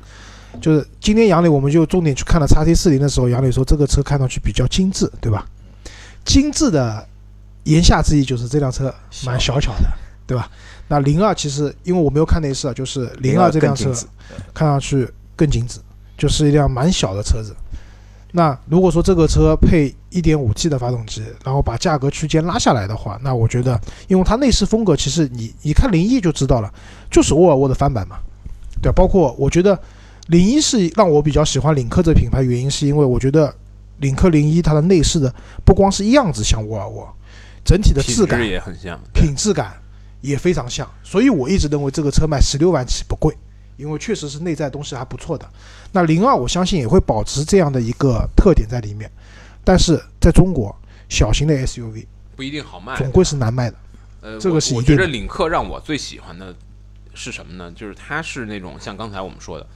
就是今天杨磊我们就重点去看了 x C 四零的时候，杨磊说这个车看上去比较精致，对吧？精致的言下之意就是这辆车蛮小巧的，对吧？那零二其实因为我没有看内饰啊，就是零二这辆车看上去更精致，就是一辆蛮小的车子。那如果说这个车配 1.5T 的发动机，然后把价格区间拉下来的话，那我觉得，因为它内饰风格其实你你看零一就知道了，就是沃尔沃的翻版嘛，对吧？包括我觉得零一是让我比较喜欢领克这品牌，原因是因为我觉得领克零一它的内饰的不光是样子像沃尔沃，整体的质感质也很像。品质感也非常像，所以我一直认为这个车卖十六万起不贵，因为确实是内在东西还不错的。那零二我相信也会保持这样的一个特点在里面，但是在中国小型的 SUV 不一定好卖。总归是难卖的。呃，这个是我觉得领克让我最喜欢的是什么呢？就是它是那种像刚才我们说的，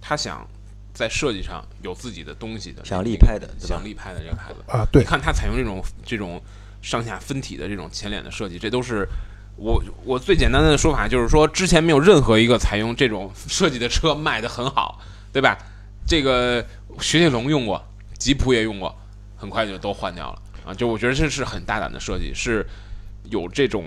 他想在设计上有自己的东西的，想立派的对吧想立派的这个牌子。啊，对你，看它采用这种这种上下分体的这种前脸的设计，这都是我我最简单的说法就是说，之前没有任何一个采用这种设计的车卖的很好，对吧？这个雪铁龙用过，吉普也用过，很快就都换掉了啊！就我觉得这是很大胆的设计，是有这种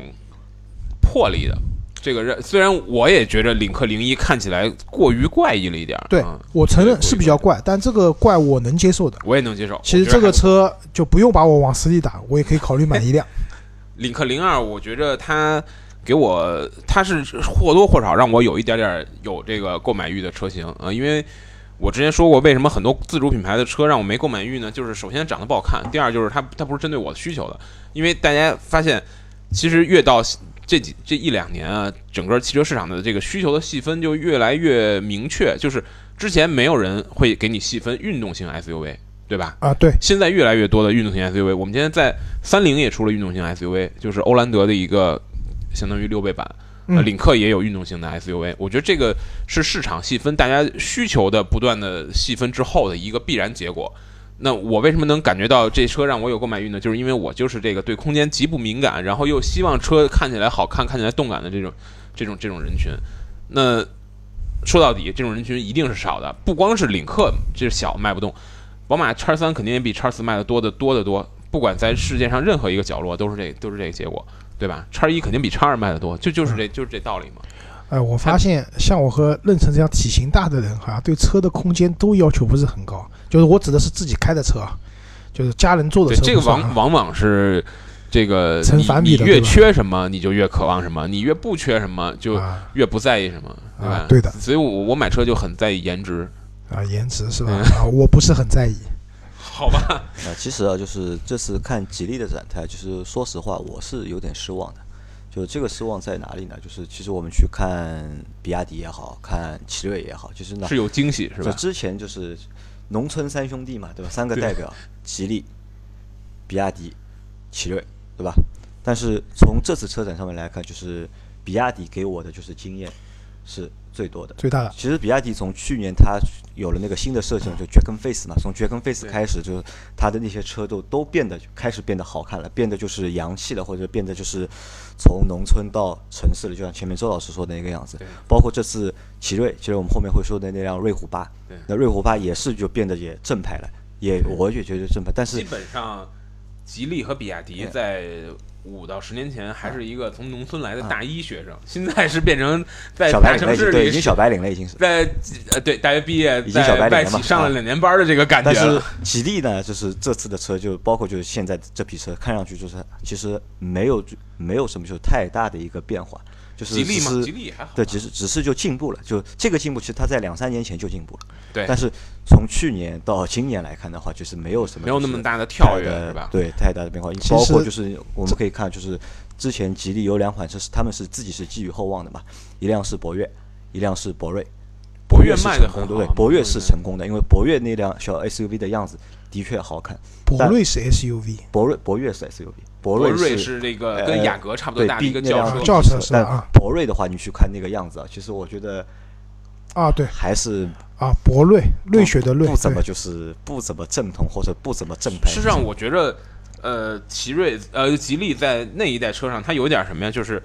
魄力的。这个让虽然我也觉得领克零一看起来过于怪异了一点儿，对啊我承认是比较怪，但这个怪我能接受的。我也能接受。其实这个车就不用把我往死里打，我也可以考虑买一辆。[LAUGHS] 领克零二，我觉着它给我，它是或多或少让我有一点点有这个购买欲的车型啊、呃因为我之前说过，为什么很多自主品牌的车让我没购买欲呢？就是首先长得不好看，第二就是它它不是针对我的需求的。因为大家发现，其实越到这几这一两年啊，整个汽车市场的这个需求的细分就越来越明确，就是之前没有人会给你细分运动型 SUV，对吧？啊，对，现在越来越多的运动型 SUV，我们今天在三菱也出了运动型 SUV，就是欧蓝德的一个相当于六倍版，呃，嗯领克也有运动型的 SUV。我觉得这个是市场细分，大家需求的不断的细分之后的一个必然结果。那我为什么能感觉到这车让我有购买欲呢？就是因为我就是这个对空间极不敏感，然后又希望车看起来好看、看起来动感的这种这种这种人群。那说到底，这种人群一定是少的，不光是领克这小卖不动，宝马叉三肯定也比叉四卖的多的多得多。不管在世界上任何一个角落，都是这都是这个结果，对吧？叉一肯定比叉二卖的多，就就是这就是这道理嘛。哎，我发现像我和任成这样体型大的人，好像对车的空间都要求不是很高。就是我指的是自己开的车啊，就是家人坐的车，这个。往往往是这个成你你越反比的对吧缺什么，你就越渴望什么；你越不缺什么，就啊越不在意什么，对吧？啊对的所以我我买车就很在意颜值，啊，颜值是吧？嗯啊，我不是很在意。好吧？[LAUGHS] 啊，其实啊，就是这次看吉利的展台，就是说实话，我是有点失望的。就这个失望在哪里呢？就是其实我们去看比亚迪也好看奇瑞也好，就是呢，是有惊喜是吧？就之前就是农村三兄弟嘛，对吧？三个代表，吉利、比亚迪、奇瑞，对吧？但是从这次车展上面来看，就是比亚迪给我的就是经验是最多的。最大的。其实比亚迪从去年它有了那个新的设计，就 Dragon Face 嘛，从 Dragon Face 开始，就是它的那些车都都变得开始变得好看了，变得就是洋气了，或者变得就是从农村到城市了，就像前面周老师说的那个样子。对。包括这次奇瑞，其实我们后面会说的那辆瑞虎八，那瑞虎八也是就变得也正派了，也我也觉得正派，但是基本上，吉利和比亚迪在五到十年前还是一个从农村来的大一学生，现在是变成在大小白领了，已经对，城市里已经小白领了，已经是。在呃对大学毕业已经小白领了上了两年班的这个感觉但是。吉利呢，就是这次的车，就包括就是现在这批车，看上去就是其实没有没有什么就太大的一个变化，就是吉利嘛，吉利还好。对，只是只是就进步了，就这个进步，其实它在两三年前就进步了。对但是从去年到今年来看的话，就是没有什么没有那么大的跳跃是吧？对，太大的变化，其包括就是我们可以看，就是之前吉利有两款车是他们是自己是寄予厚望的嘛，一辆是博越，一辆是博瑞。博越是卖的，对很好啊，博越是成功的，因为博越那辆小 SUV 的样子的确好看。博瑞是 SUV，博瑞博越是 SUV，博博瑞是是这个呃跟雅阁差不多大的一个轿车，轿车是啊博瑞的话，你去看那个样子啊，其实我觉得啊，对还是啊，博瑞，瑞雪的瑞，不怎么就是不怎么正统或者不怎么正派。事实上，我觉着，呃，奇瑞呃吉利在那一代车上，它有点什么呀？就是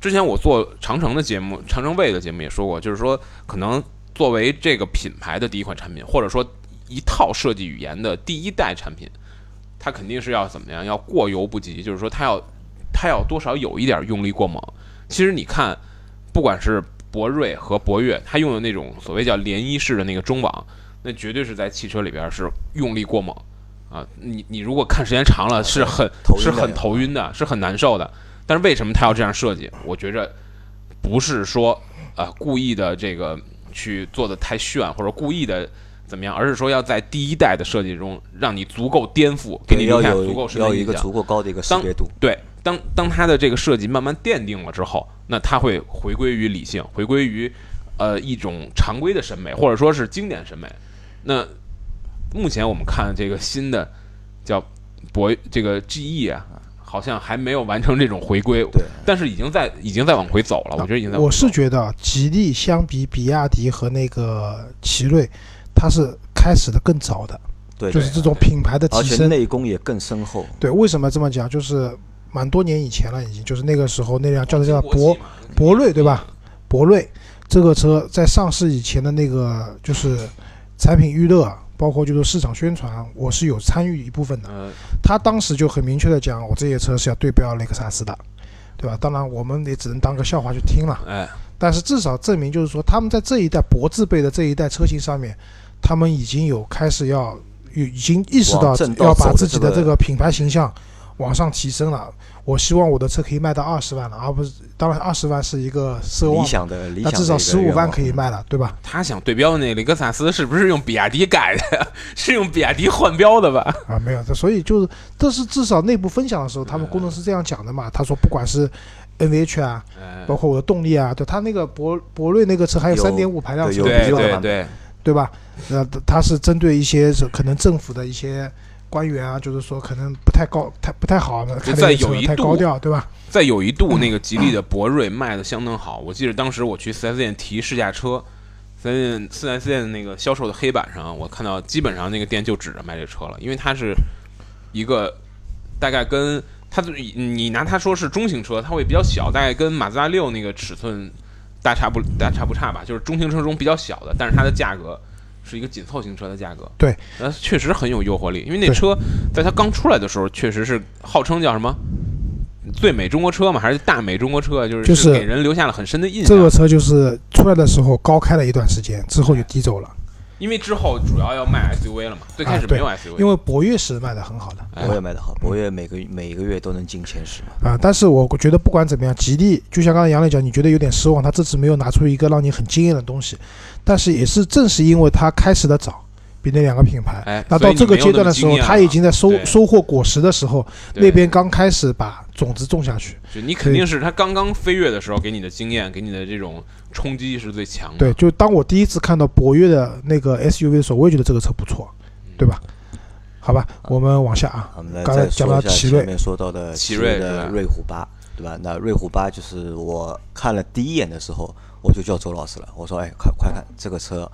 之前我做长城的节目，长城卫的节目也说过，就是说可能作为这个品牌的第一款产品，或者说一套设计语言的第一代产品，它肯定是要怎么样？要过犹不及，就是说它要它要多少有一点用力过猛。其实你看，不管是博瑞和博越，它用的那种所谓叫涟漪式的那个中网，那绝对是在汽车里边是用力过猛啊！你你如果看时间长了，是很是很头晕的，是很难受的。但是为什么它要这样设计？我觉着不是说啊、故意的这个去做的太炫，或者故意的怎么样，而是说要在第一代的设计中让你足够颠覆，给你留下要有足够深要。有一个足够高的一个识当别度。对，当当它的这个设计慢慢奠定了之后，那它会回归于理性，回归于呃一种常规的审美，或者说是经典审美。那目前我们看这个新的叫博这个 GE 啊，好像还没有完成这种回归，对，但是已经在已经在往回走了。我觉得已经在往我回走了。是觉得吉利相比比亚迪和那个奇瑞，它是开始的更早的，对，就是这种品牌的而且提升。内功也更深厚。对，为什么这么讲？就是蛮多年以前了，已经就是那个时候那辆叫做叫博博瑞对吧？博瑞这个车在上市以前的那个就是产品预热，包括就是市场宣传，我是有参与一部分的。呃，他当时就很明确的讲，我这些车是要对标雷克萨斯的，对吧？当然我们也只能当个笑话去听了。哎，但是至少证明就是说，他们在这一代博字辈的这一代车型上面，他们已经有开始要有已经意识到要把自己的这个品牌形象往上提升了。我希望我的车可以卖到二十万了，而不是当然二十万是一个奢望理，想的理那至少十五万可以卖了，对吧？他想对标的那雷克萨斯是不是用比亚迪改的呀？是用比亚迪换标的吧？啊，没有，这所以就是但是至少内部分享的时候，他们工程师这样讲的嘛。他说不管是 NVH 啊，哎，包括我的动力啊，对他那个博博瑞那个车还有有三点五排量车，对有对比较的版对对，吧？那它是针对一些是可能政府的一些官员啊，就是说可能不太高、太不太好，开在那个车有一度太高调，对吧？在有一度那个吉利的博瑞卖的相当好，我记得当时我去四 S 店提试驾车，4 S 店 4S 店的那个销售的黑板上，我看到基本上那个店就指着卖这车了，因为它是一个大概跟它的你拿它说是中型车，它会比较小，大概跟马自达六那个尺寸大差不大差不差吧，就是中型车中比较小的，但是它的价格是一个紧凑型车的价格。对，呃，确实很有诱惑力，因为那车在它刚出来的时候，确实是号称叫什么最美中国车嘛，还是大美中国车，就是就是给人留下了很深的印象。这个车就是出来的时候高开了一段时间，之后就低走了。因为之后主要要卖 SUV 了嘛，最开始没有 SUV，、因为博越是卖的很好的哎博越卖的好，博越每个每个月都能进前十嘛。啊，但是我觉得不管怎么样，吉利就像刚才杨磊讲，你觉得有点失望，他这次没有拿出一个让你很惊艳的东西，但是也是正是因为他开始的早。比那两个品牌，哎那到这个阶段的时候，他已经在收收获果实的时候，那边刚开始把种子种下去。就你肯定是他刚刚飞跃的时候给你的经验，给你的这种冲击是最强的。对，就当我第一次看到博越的那个 SUV 的时候，我也觉得这个车不错，对吧？好吧，我们往下啊，我们来刚才再说一下讲到奇瑞前面说到的奇瑞的瑞虎八，对吧？那瑞虎八就是我看了第一眼的时候，我就叫周老师了，我说：“哎，快快看这个车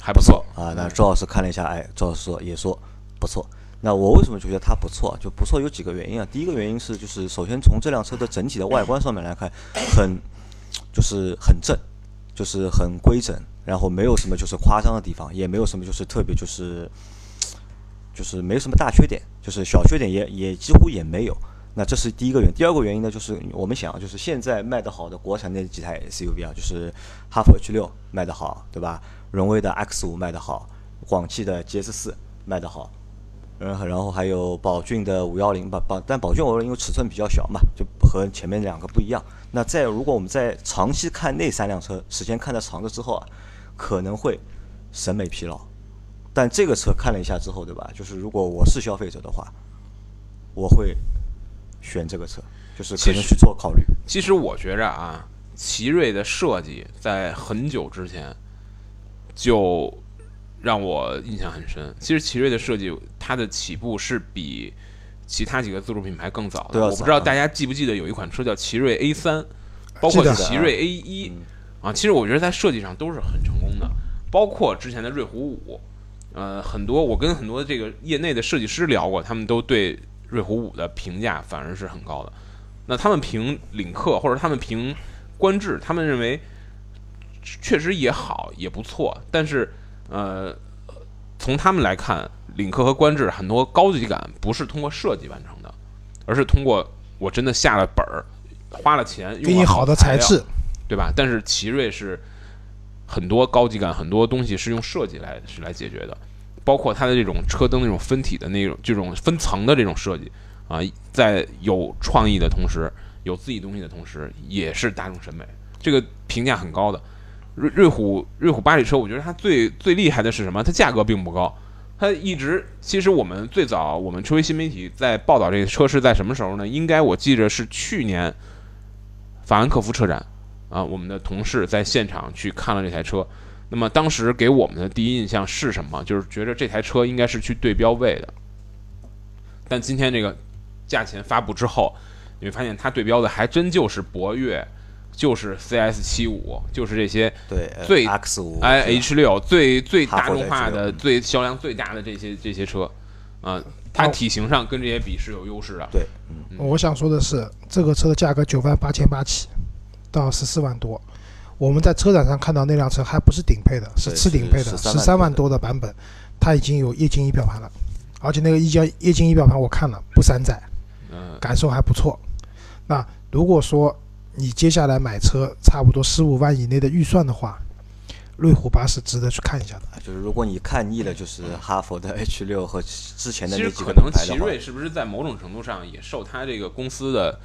还不错啊！”那周老师看了一下，哎，周老师说也说不错。那我为什么就觉得它不错？就不错有几个原因啊。第一个原因是，就是首先从这辆车的整体的外观上面来看，很就是很正，就是很规整，然后没有什么就是夸张的地方，也没有什么就是特别就是就是没什么大缺点，就是小缺点也也几乎也没有。那这是第一个原因。第二个原因呢，就是我们想，就是现在卖的好的国产那几台 SUV 啊，就是哈弗 H 六卖的好，对吧？荣威的 X 五卖得好，广汽的 GS 四卖得好，然后然后还有宝骏的五幺零吧，宝但宝骏五幺零因为尺寸比较小嘛，就和前面两个不一样。那再如果我们在长期看那三辆车，时间看得长了之后啊，可能会审美疲劳。但这个车看了一下之后，对吧？就是如果我是消费者的话，我会选这个车，就是可能去做考虑。其实我觉着啊，奇瑞的设计在很久之前就让我印象很深。其实奇瑞的设计，它的起步是比其他几个自主品牌更早的。我不知道大家记不记得有一款车叫奇瑞 A 三，包括奇瑞 A 一嗯啊，其实我觉得在设计上都是很成功的，包括之前的瑞虎五。呃，很多我跟很多这个业内的设计师聊过，他们都对瑞虎五的评价反而是很高的。那他们评领克或者他们评观致，他们认为确实也好，也不错，但是呃，从他们来看，领克和观致很多高级感不是通过设计完成的，而是通过我真的下了本儿，花了钱，用了给你好的材质，对吧？但是奇瑞是很多高级感，很多东西是用设计来是来解决的，包括它的这种车灯那种分体的那种这种分层的这种设计啊，在有创意的同时，有自己东西的同时，也是大众审美，这个评价很高的。瑞瑞虎瑞虎八这车，我觉得它最最厉害的是什么？它价格并不高，它一直其实我们最早我们车为新媒体在报道这个车是在什么时候呢？应该我记着是去年法兰克福车展啊，我们的同事在现场去看了这台车。那么当时给我们的第一印象是什么？就是觉得这台车应该是去对标位的。但今天这个价钱发布之后，你会发现它对标的还真就是博越，就是 CS 七五，就是这些对呃最 X 五 i H 六最最大众化的、最销量最大的这些这些车，啊，它体型上跟这些比是有优势的。对，嗯，我想说的是，这个车的价格九万八千八起，到十四万多。我们在车展上看到那辆车还不是顶配的，是次顶配的，是十三万多多的版本，它已经有液晶仪表盘了，而且那个液晶液晶仪表盘我看了不山寨，嗯，感受还不错。那如果说你接下来买车差不多十五万以内的预算的话，瑞虎八是值得去看一下的。就是如果你看腻了，就是哈佛的 H 六和之前的那几个实可能奇瑞是不是在某种程度上也受它这个公司的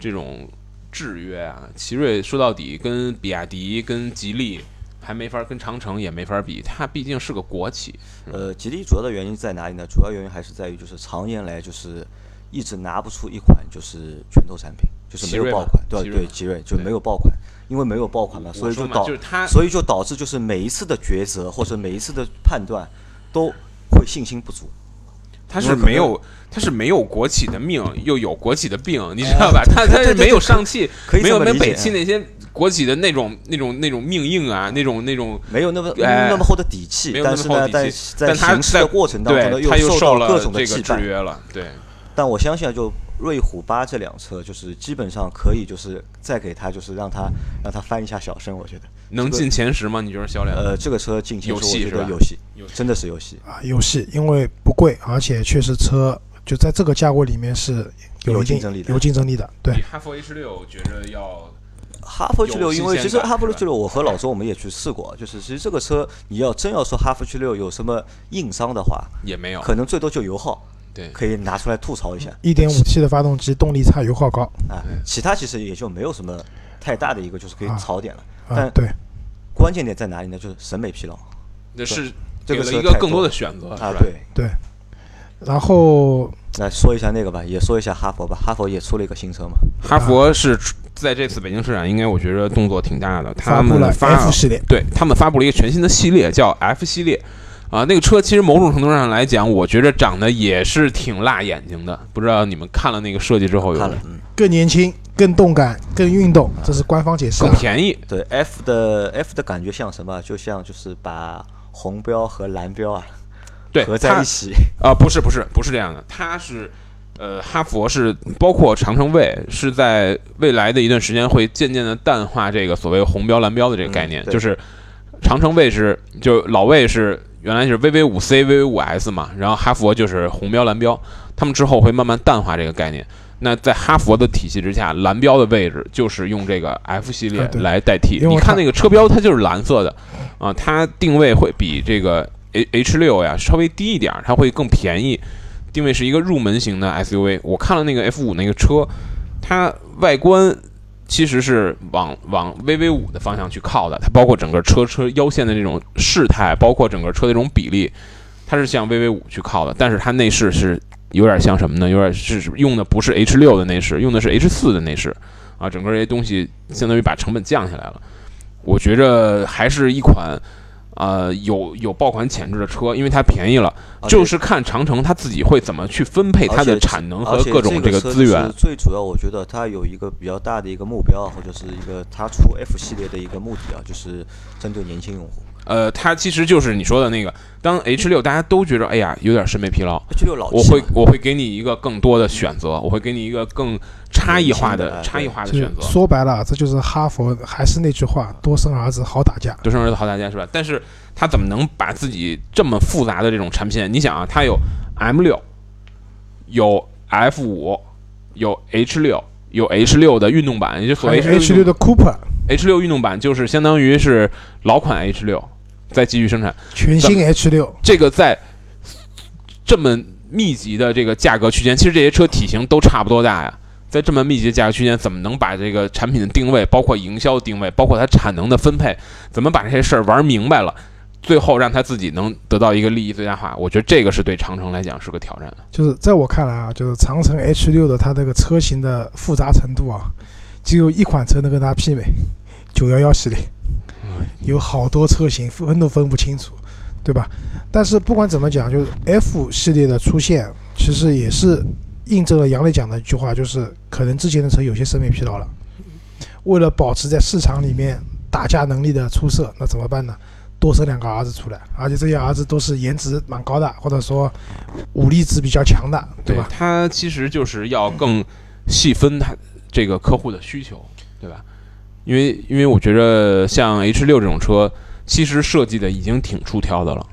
这种制约啊？奇瑞说到底跟比亚迪、跟吉利还没法，跟长城也没法比，它毕竟是个国企。呃，吉利主要的原因在哪里呢？主要原因还是在于就是常年来就是一直拿不出一款就是拳头产品，就是没有爆款，对对，奇瑞就没有爆款，因为没有爆款嘛，所以就导就是它所以就导致就是每一次的抉择或者每一次的判断都会信心不足。他是没有，他是没有国企的命，又有国企的病，[LAUGHS] 你知道吧？他他是没有上汽，没有没有北汽那些国企的那种那种那种命硬啊，那种那种没有那么哎那么厚的底气但是呢，在在行驶的过程当中又受到各种的。制约了，对。但我相信啊，就瑞虎八这辆车，就是基本上可以，就是再给它，就是让它让它翻一下小身，我觉得。能进前十吗？你觉得销量？呃，这个车进前十，我觉得有戏有戏，真的是有戏。啊，游戏因为不贵，而且确实车就在这个价位里面是有竞争力的有竞争力的。对，哈弗 H 六觉得要哈弗 H 六，因为其实哈弗 H 六，我和老周我们也去试过，就是其实这个车你要真要说哈弗 H 六有什么硬伤的话，也没有，可能最多就油耗对，可以拿出来吐槽一下一点五 T 的发动机动力差，油耗高啊，其他其实也就没有什么太大的一个就是可以啊槽点了。啊但。对，关键点在哪里呢？就是审美疲劳这是这个给了车太多一个更多的选择，啊对？，对。然后来说一下那个吧，也说一下哈佛吧。哈佛也出了一个新车嘛，哈佛是在这次北京车展，应该我觉得动作挺大的，他发布了们 F 系列，对他们发布了一个全新的系列，叫 F 系列。啊，那个车其实某种程度上来讲，我觉得长得也是挺辣眼睛的。不知道你们看了那个设计之后有看了，嗯，更年轻、更动感、更运动，这是官方解释的。更便宜，对 F 的 F 的感觉像什么？就像就是把红标和蓝标啊对，合在一起，啊、不是不是不是这样的，它是，呃，哈佛是包括长城卫是在未来的一段时间会渐渐的淡化这个所谓红标蓝标的这个概念，嗯就是长城卫是就老卫是原来是 VV 五 C、VV 五 S 嘛，然后哈佛就是红标蓝标，他们之后会慢慢淡化这个概念。那在哈佛的体系之下，蓝标的位置就是用这个 F 系列来代替。你看那个车标，它就是蓝色的，啊，它定位会比这个 H H 六呀稍微低一点儿，它会更便宜，定位是一个入门型的 SUV。我看了那个 F 五那个车，它外观其实是往往 VV 五的方向去靠的，它包括整个车车腰线的这种事态，包括整个车的这种比例，它是向 VV 五去靠的，但是它内饰是有点像什么呢？有点是用的不是 H 六的内饰，用的是 H 四的内饰啊，整个这些东西相当于把成本降下来了。我觉着还是一款。呃，有有爆款潜质的车，因为它便宜了，就是看长城它自己会怎么去分配它的产能和各种这个资源。最主要，我觉得它有一个比较大的一个目标，或者是一个它出 F 系列的一个目的啊，就是针对年轻用户。呃，它其实就是你说的那个，当 H 六大家都觉得哎呀有点审美疲劳，H 六老我会我会给你一个更多的选择，我会给你一个更差异化的差异化的选择。说白了，这就是哈佛，还是那句话，多生儿子好打架。多生儿子好打架是吧？但是他怎么能把自己这么复杂的这种产品线？你想啊，它有 M 六，有 F 五，有 H 六，有 H 六的运动版，也就所谓 H 六的 Cooper H 六运动版，就是相当于是老款 H 六再继续生产。全新 H 六，这个在这么密集的这个价格区间，其实这些车体型都差不多大呀。在这么密集的价格区间，怎么能把这个产品的定位，包括营销定位，包括它产能的分配，怎么把这些事儿玩明白了，最后让他自己能得到一个利益最大化？我觉得这个是对长城来讲是个挑战。就是在我看来啊，就是长城 H 六的它这个车型的复杂程度啊，只有一款车能跟它媲美，九幺幺系列，有好多车型分都分不清楚，对吧？但是不管怎么讲，就是 F 系列的出现，其实也是印证了杨磊讲的一句话，就是可能之前的车有些审美疲劳了，为了保持在市场里面打架能力的出色，那怎么办呢？多生两个儿子出来，而且这些儿子都是颜值蛮高的，或者说武力值比较强的，对吧？他其实就是要更细分他这个客户的需求，对吧？因为因为我觉得像 H 六这种车，其实设计的已经挺出挑的了。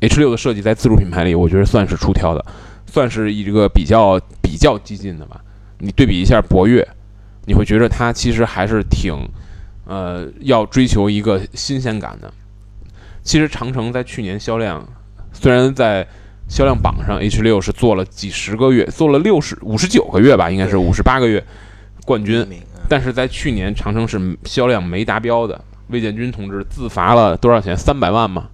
H 六的设计在自主品牌里，我觉得算是出挑的，算是一个比较比较激进的吧。你对比一下博越，你会觉得它其实还是挺呃要追求一个新鲜感的。其实长城在去年销量，虽然在销量榜上 H 六是做了几十个月，做了六十五十九个月吧，应该是五十八个月冠军，但是在去年长城是销量没达标的。魏建军同志自罚了多少钱？三百万嘛，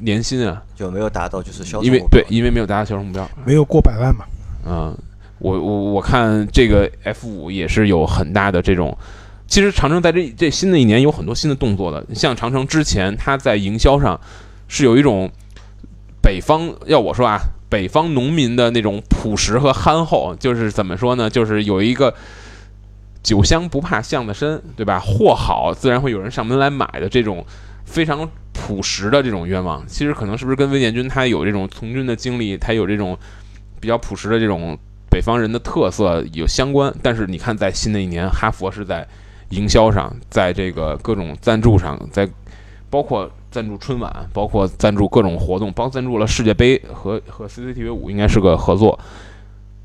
年薪啊，就没有达到就是销售因为对，因为没有达到销售目标，没有过百万嘛。嗯，我我我看这个 F 五也是有很大的这种。其实长城在这这新的一年有很多新的动作的，像长城之前它在营销上是有一种北方要我说啊，北方农民的那种朴实和憨厚，就是怎么说呢？就是有一个酒香不怕巷子深，对吧？货好自然会有人上门来买的这种非常朴实的这种愿望。其实可能是不是跟魏建军他有这种从军的经历，他有这种比较朴实的这种北方人的特色有相关？但是你看，在新的一年，哈佛是在。营销上，在这个各种赞助上，在包括赞助春晚，包括赞助各种活动，包括赞助了世界杯和和 CCTV 五，应该是个合作，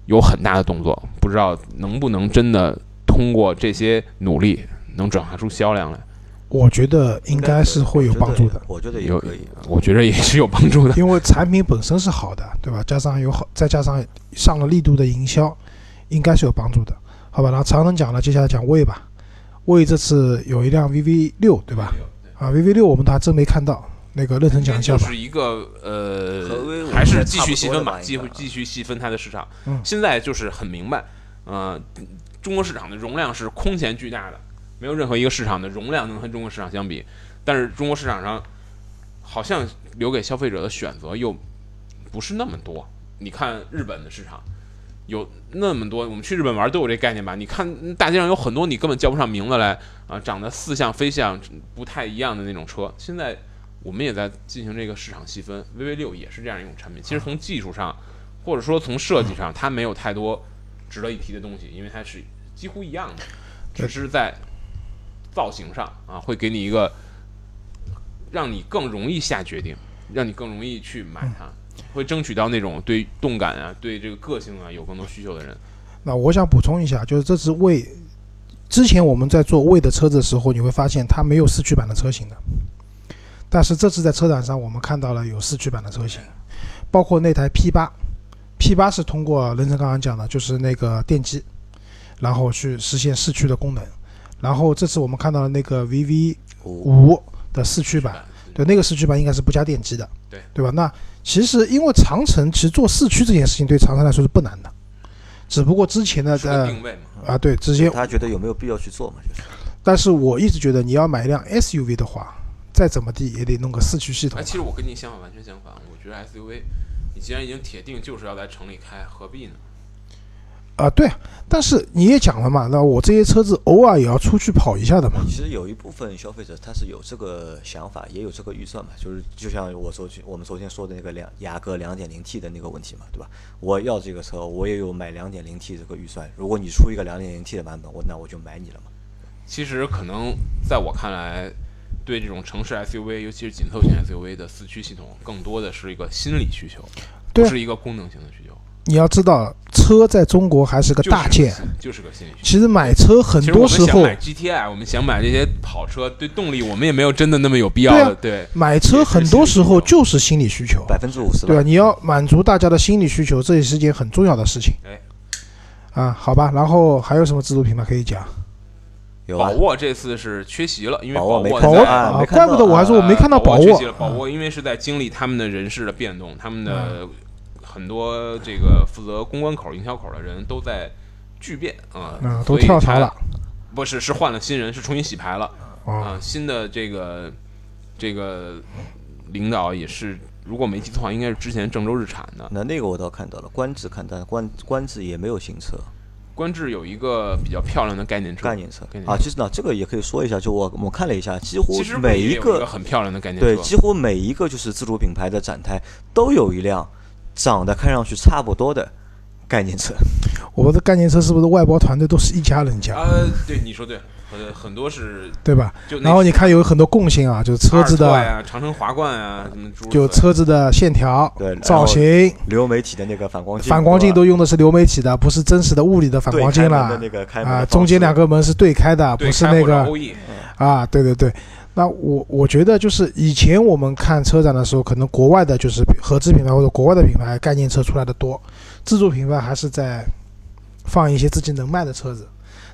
有很大的动作。不知道能不能真的通过这些努力，能转化出销量来？我觉得应该是会有帮助的。我觉得有可以，我觉得也是有帮助的。因为产品本身是好的，对吧？加上有好，再加上上了力度的营销，应该是有帮助的，好吧？然后长城讲了，接下来讲魏吧。魏这次有一辆 VV 六，对吧？啊，VV 六我们还真没看到。那个任成讲一下吧。就是一个呃，还是继续细分吧，继续继续细分它的市场。现在就是很明白，呃，中国市场的容量是空前巨大的，没有任何一个市场的容量能和中国市场相比。但是中国市场上好像留给消费者的选择又不是那么多。你看日本的市场。有那么多，我们去日本玩都有这概念吧？你看大街上有很多你根本叫不上名字来啊，长得似像非像，不太一样的那种车。现在我们也在进行这个市场细分，VV 六也是这样一种产品。其实从技术上，或者说从设计上，它没有太多值得一提的东西，因为它是几乎一样的，只是在造型上啊，会给你一个让你更容易下决定，让你更容易去买它。会争取到那种对动感啊、对这个个性啊有更多需求的人。那我想补充一下，就是这次魏，之前我们在做魏的车子的时候，你会发现它没有四驱版的车型的。但是这次在车展上，我们看到了有四驱版的车型，包括那台 P 八，P 八是通过任成刚刚讲的，就是那个电机，然后去实现四驱的功能。然后这次我们看到了那个 VV 五的四驱版，对，那个四驱版应该是不加电机的，对，对吧？那其实，因为长城其实做四驱这件事情对长城来说是不难的，只不过之前的呃啊对，直接他觉得有没有必要去做嘛？就是。但是我一直觉得你要买一辆 SUV 的话，再怎么地也得弄个四驱系统。其实我跟你想法完全相反，我觉得 SUV，你既然已经铁定就是要在城里开，何必呢？啊，对，但是你也讲了嘛，那我这些车子偶尔也要出去跑一下的嘛。其实有一部分消费者他是有这个想法，也有这个预算嘛，就是就像我昨天我们昨天说的那个两雅阁两点零 T 的那个问题嘛，对吧？我要这个车，我也有买两点零 T 这个预算。如果你出一个两点零 T 的版本，我那我就买你了嘛。其实可能在我看来，对这种城市 SUV，尤其是紧凑型 SUV 的四驱系统，更多的是一个心理需求，不是一个功能性的需求。你要知道，车在中国还是个大件，就是个心理。其实买车很多时候，买 GTI，我们想买这些跑车，对动力我们也没有真的那么有必要。对，买车很多时候就是心理需求，百分之五十。对吧？你要满足大家的心理需求，这也是件很重要的事情。哎，啊，好吧，然后还有什么自主品牌可以讲？宝，沃这次是缺席了，因为宝沃啊，怪不得我还说我没看到宝沃呃宝缺席了。宝沃因为是在经历他们的人事的变动，他们的很多这个负责公关口、营销口的人都在巨变啊，嗯，都所以跳槽了。不是是换了新人，是重新洗牌了啊、啊，新的这个这个领导也是，如果没记错的话，应该是之前郑州日产的。那那个我倒看到了，观致看到，观观致也没有新车，观致有一个比较漂亮的概念车，概念车概念。啊。其实呢，这个也可以说一下，就我我看了一下，几乎其实每一个很漂亮的概念对，几乎每一个就是自主品牌的展台都有一辆长得看上去差不多的概念车。我们的概念车是不是外包团队都是一家人家，呃，对你说对。了，很很多是对吧？就然后你看有很多共性啊，就是车子的，呀、长城华冠啊，什么就车子的线条造型、流媒体的那个反光镜，反光镜都用的是流媒体的，不是真实的物理的反光镜了啊。中间两个门是对开的，不是那个啊。对对对，那我我觉得就是以前我们看车展的时候，可能国外的就是合资品牌或者国外的品牌概念车出来的多，自主品牌还是在放一些自己能卖的车子。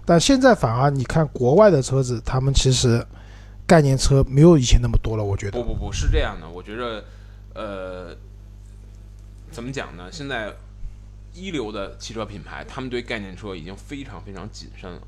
但现在反而你看国外的车子，他们其实概念车没有以前那么多了，我觉得不。不不是这样的，我觉得，呃，怎么讲呢？现在一流的汽车品牌，他们对概念车已经非常非常谨慎了，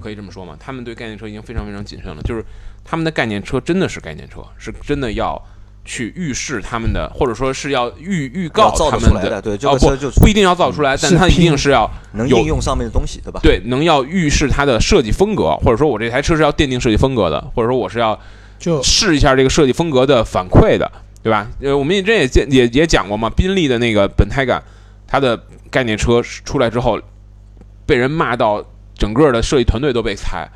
可以这么说吗？他们对概念车已经非常非常谨慎了，就是他们的概念车真的是概念车，是真的要去预示他们的，或者说是要预预告他们的，对，这哦个车就不不一定要造出来，但它一定是要有能应用上面的东西，对吧？对能要预示它的设计风格，或者说我这台车是要奠定设计风格的，或者说我是要就试一下这个设计风格的反馈的，对吧？呃，我们也之前也见也也讲过嘛，宾利的那个本泰感，它的概念车出来之后，被人骂到整个的设计团队都被裁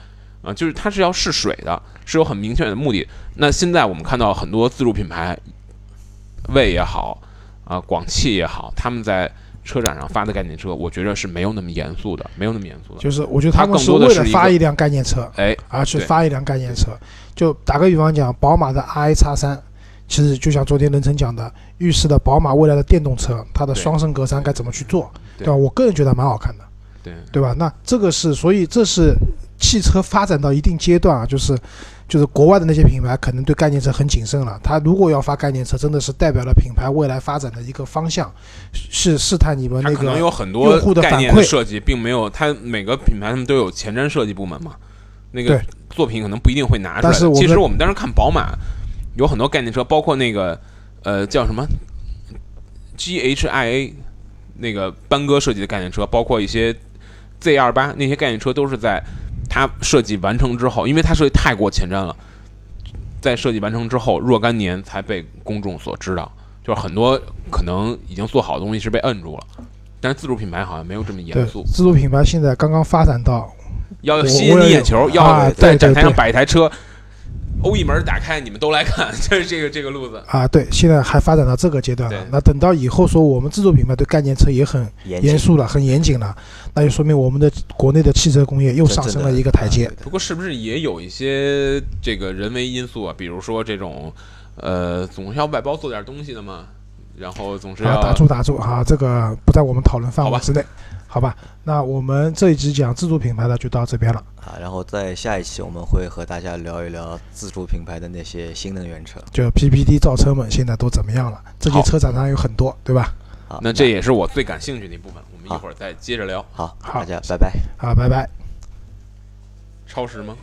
啊，就是它是要试水的，是有很明确的目的。那现在我们看到很多自主品牌，魏也好啊，广汽也好，他们在车展上发的概念车，我觉得是没有那么严肃的，没有那么严肃的。就是我觉得他们它更多的为了发一辆概念车哎，而去发一辆概念车。就打个比方讲，宝马的 i 叉三，其实就像昨天任成讲的，预示的宝马未来的电动车它的双生格栅该怎么去做，对对吧？我个人觉得蛮好看的，对，对吧？那这个是，所以这是汽车发展到一定阶段啊，就是。就是国外的那些品牌可能对概念车很谨慎了，它如果要发概念车，真的是代表了品牌未来发展的一个方向，是试探你们可能个有很多用户的概念的设计，并没有它每个品牌他们都有前瞻设计部门嘛，那个作品可能不一定会拿出来。但是其实我们当时看宝马有很多概念车，包括那个呃叫什么？GHIA 那个班哥设计的概念车，包括一些 Z 二八那些概念车，都是在它设计完成之后，因为它设计太过前瞻了，在设计完成之后若干年才被公众所知道。就是很多可能已经做好的东西是被摁住了，但是自主品牌好像没有这么严肃，自主品牌现在刚刚发展到要吸引你眼球，要在展台上摆一台车，欧一门打开，你们都来看，[LAUGHS] 就是这个这个路子。啊，对，现在还发展到这个阶段了。那等到以后说我们自主品牌对概念车也很严严肃了、很严谨了，那就说明我们的国内的汽车工业又上升了一个台阶。不过是不是也有一些这个人为因素啊？比如说这种，呃，总是要外包做点东西的嘛，然后总是啊，要打住打住啊，这个不在我们讨论范围之内，好吧？那我们这一集讲自主品牌的就到这边了。啊，然后在下一期我们会和大家聊一聊自主品牌的那些新能源车。就 PPT 造车们现在都怎么样了？这些车展上有很多，对吧？好，那这也是我最感兴趣的一部分。我们一会儿再接着聊。好，好大家拜拜。好，拜拜。超时吗？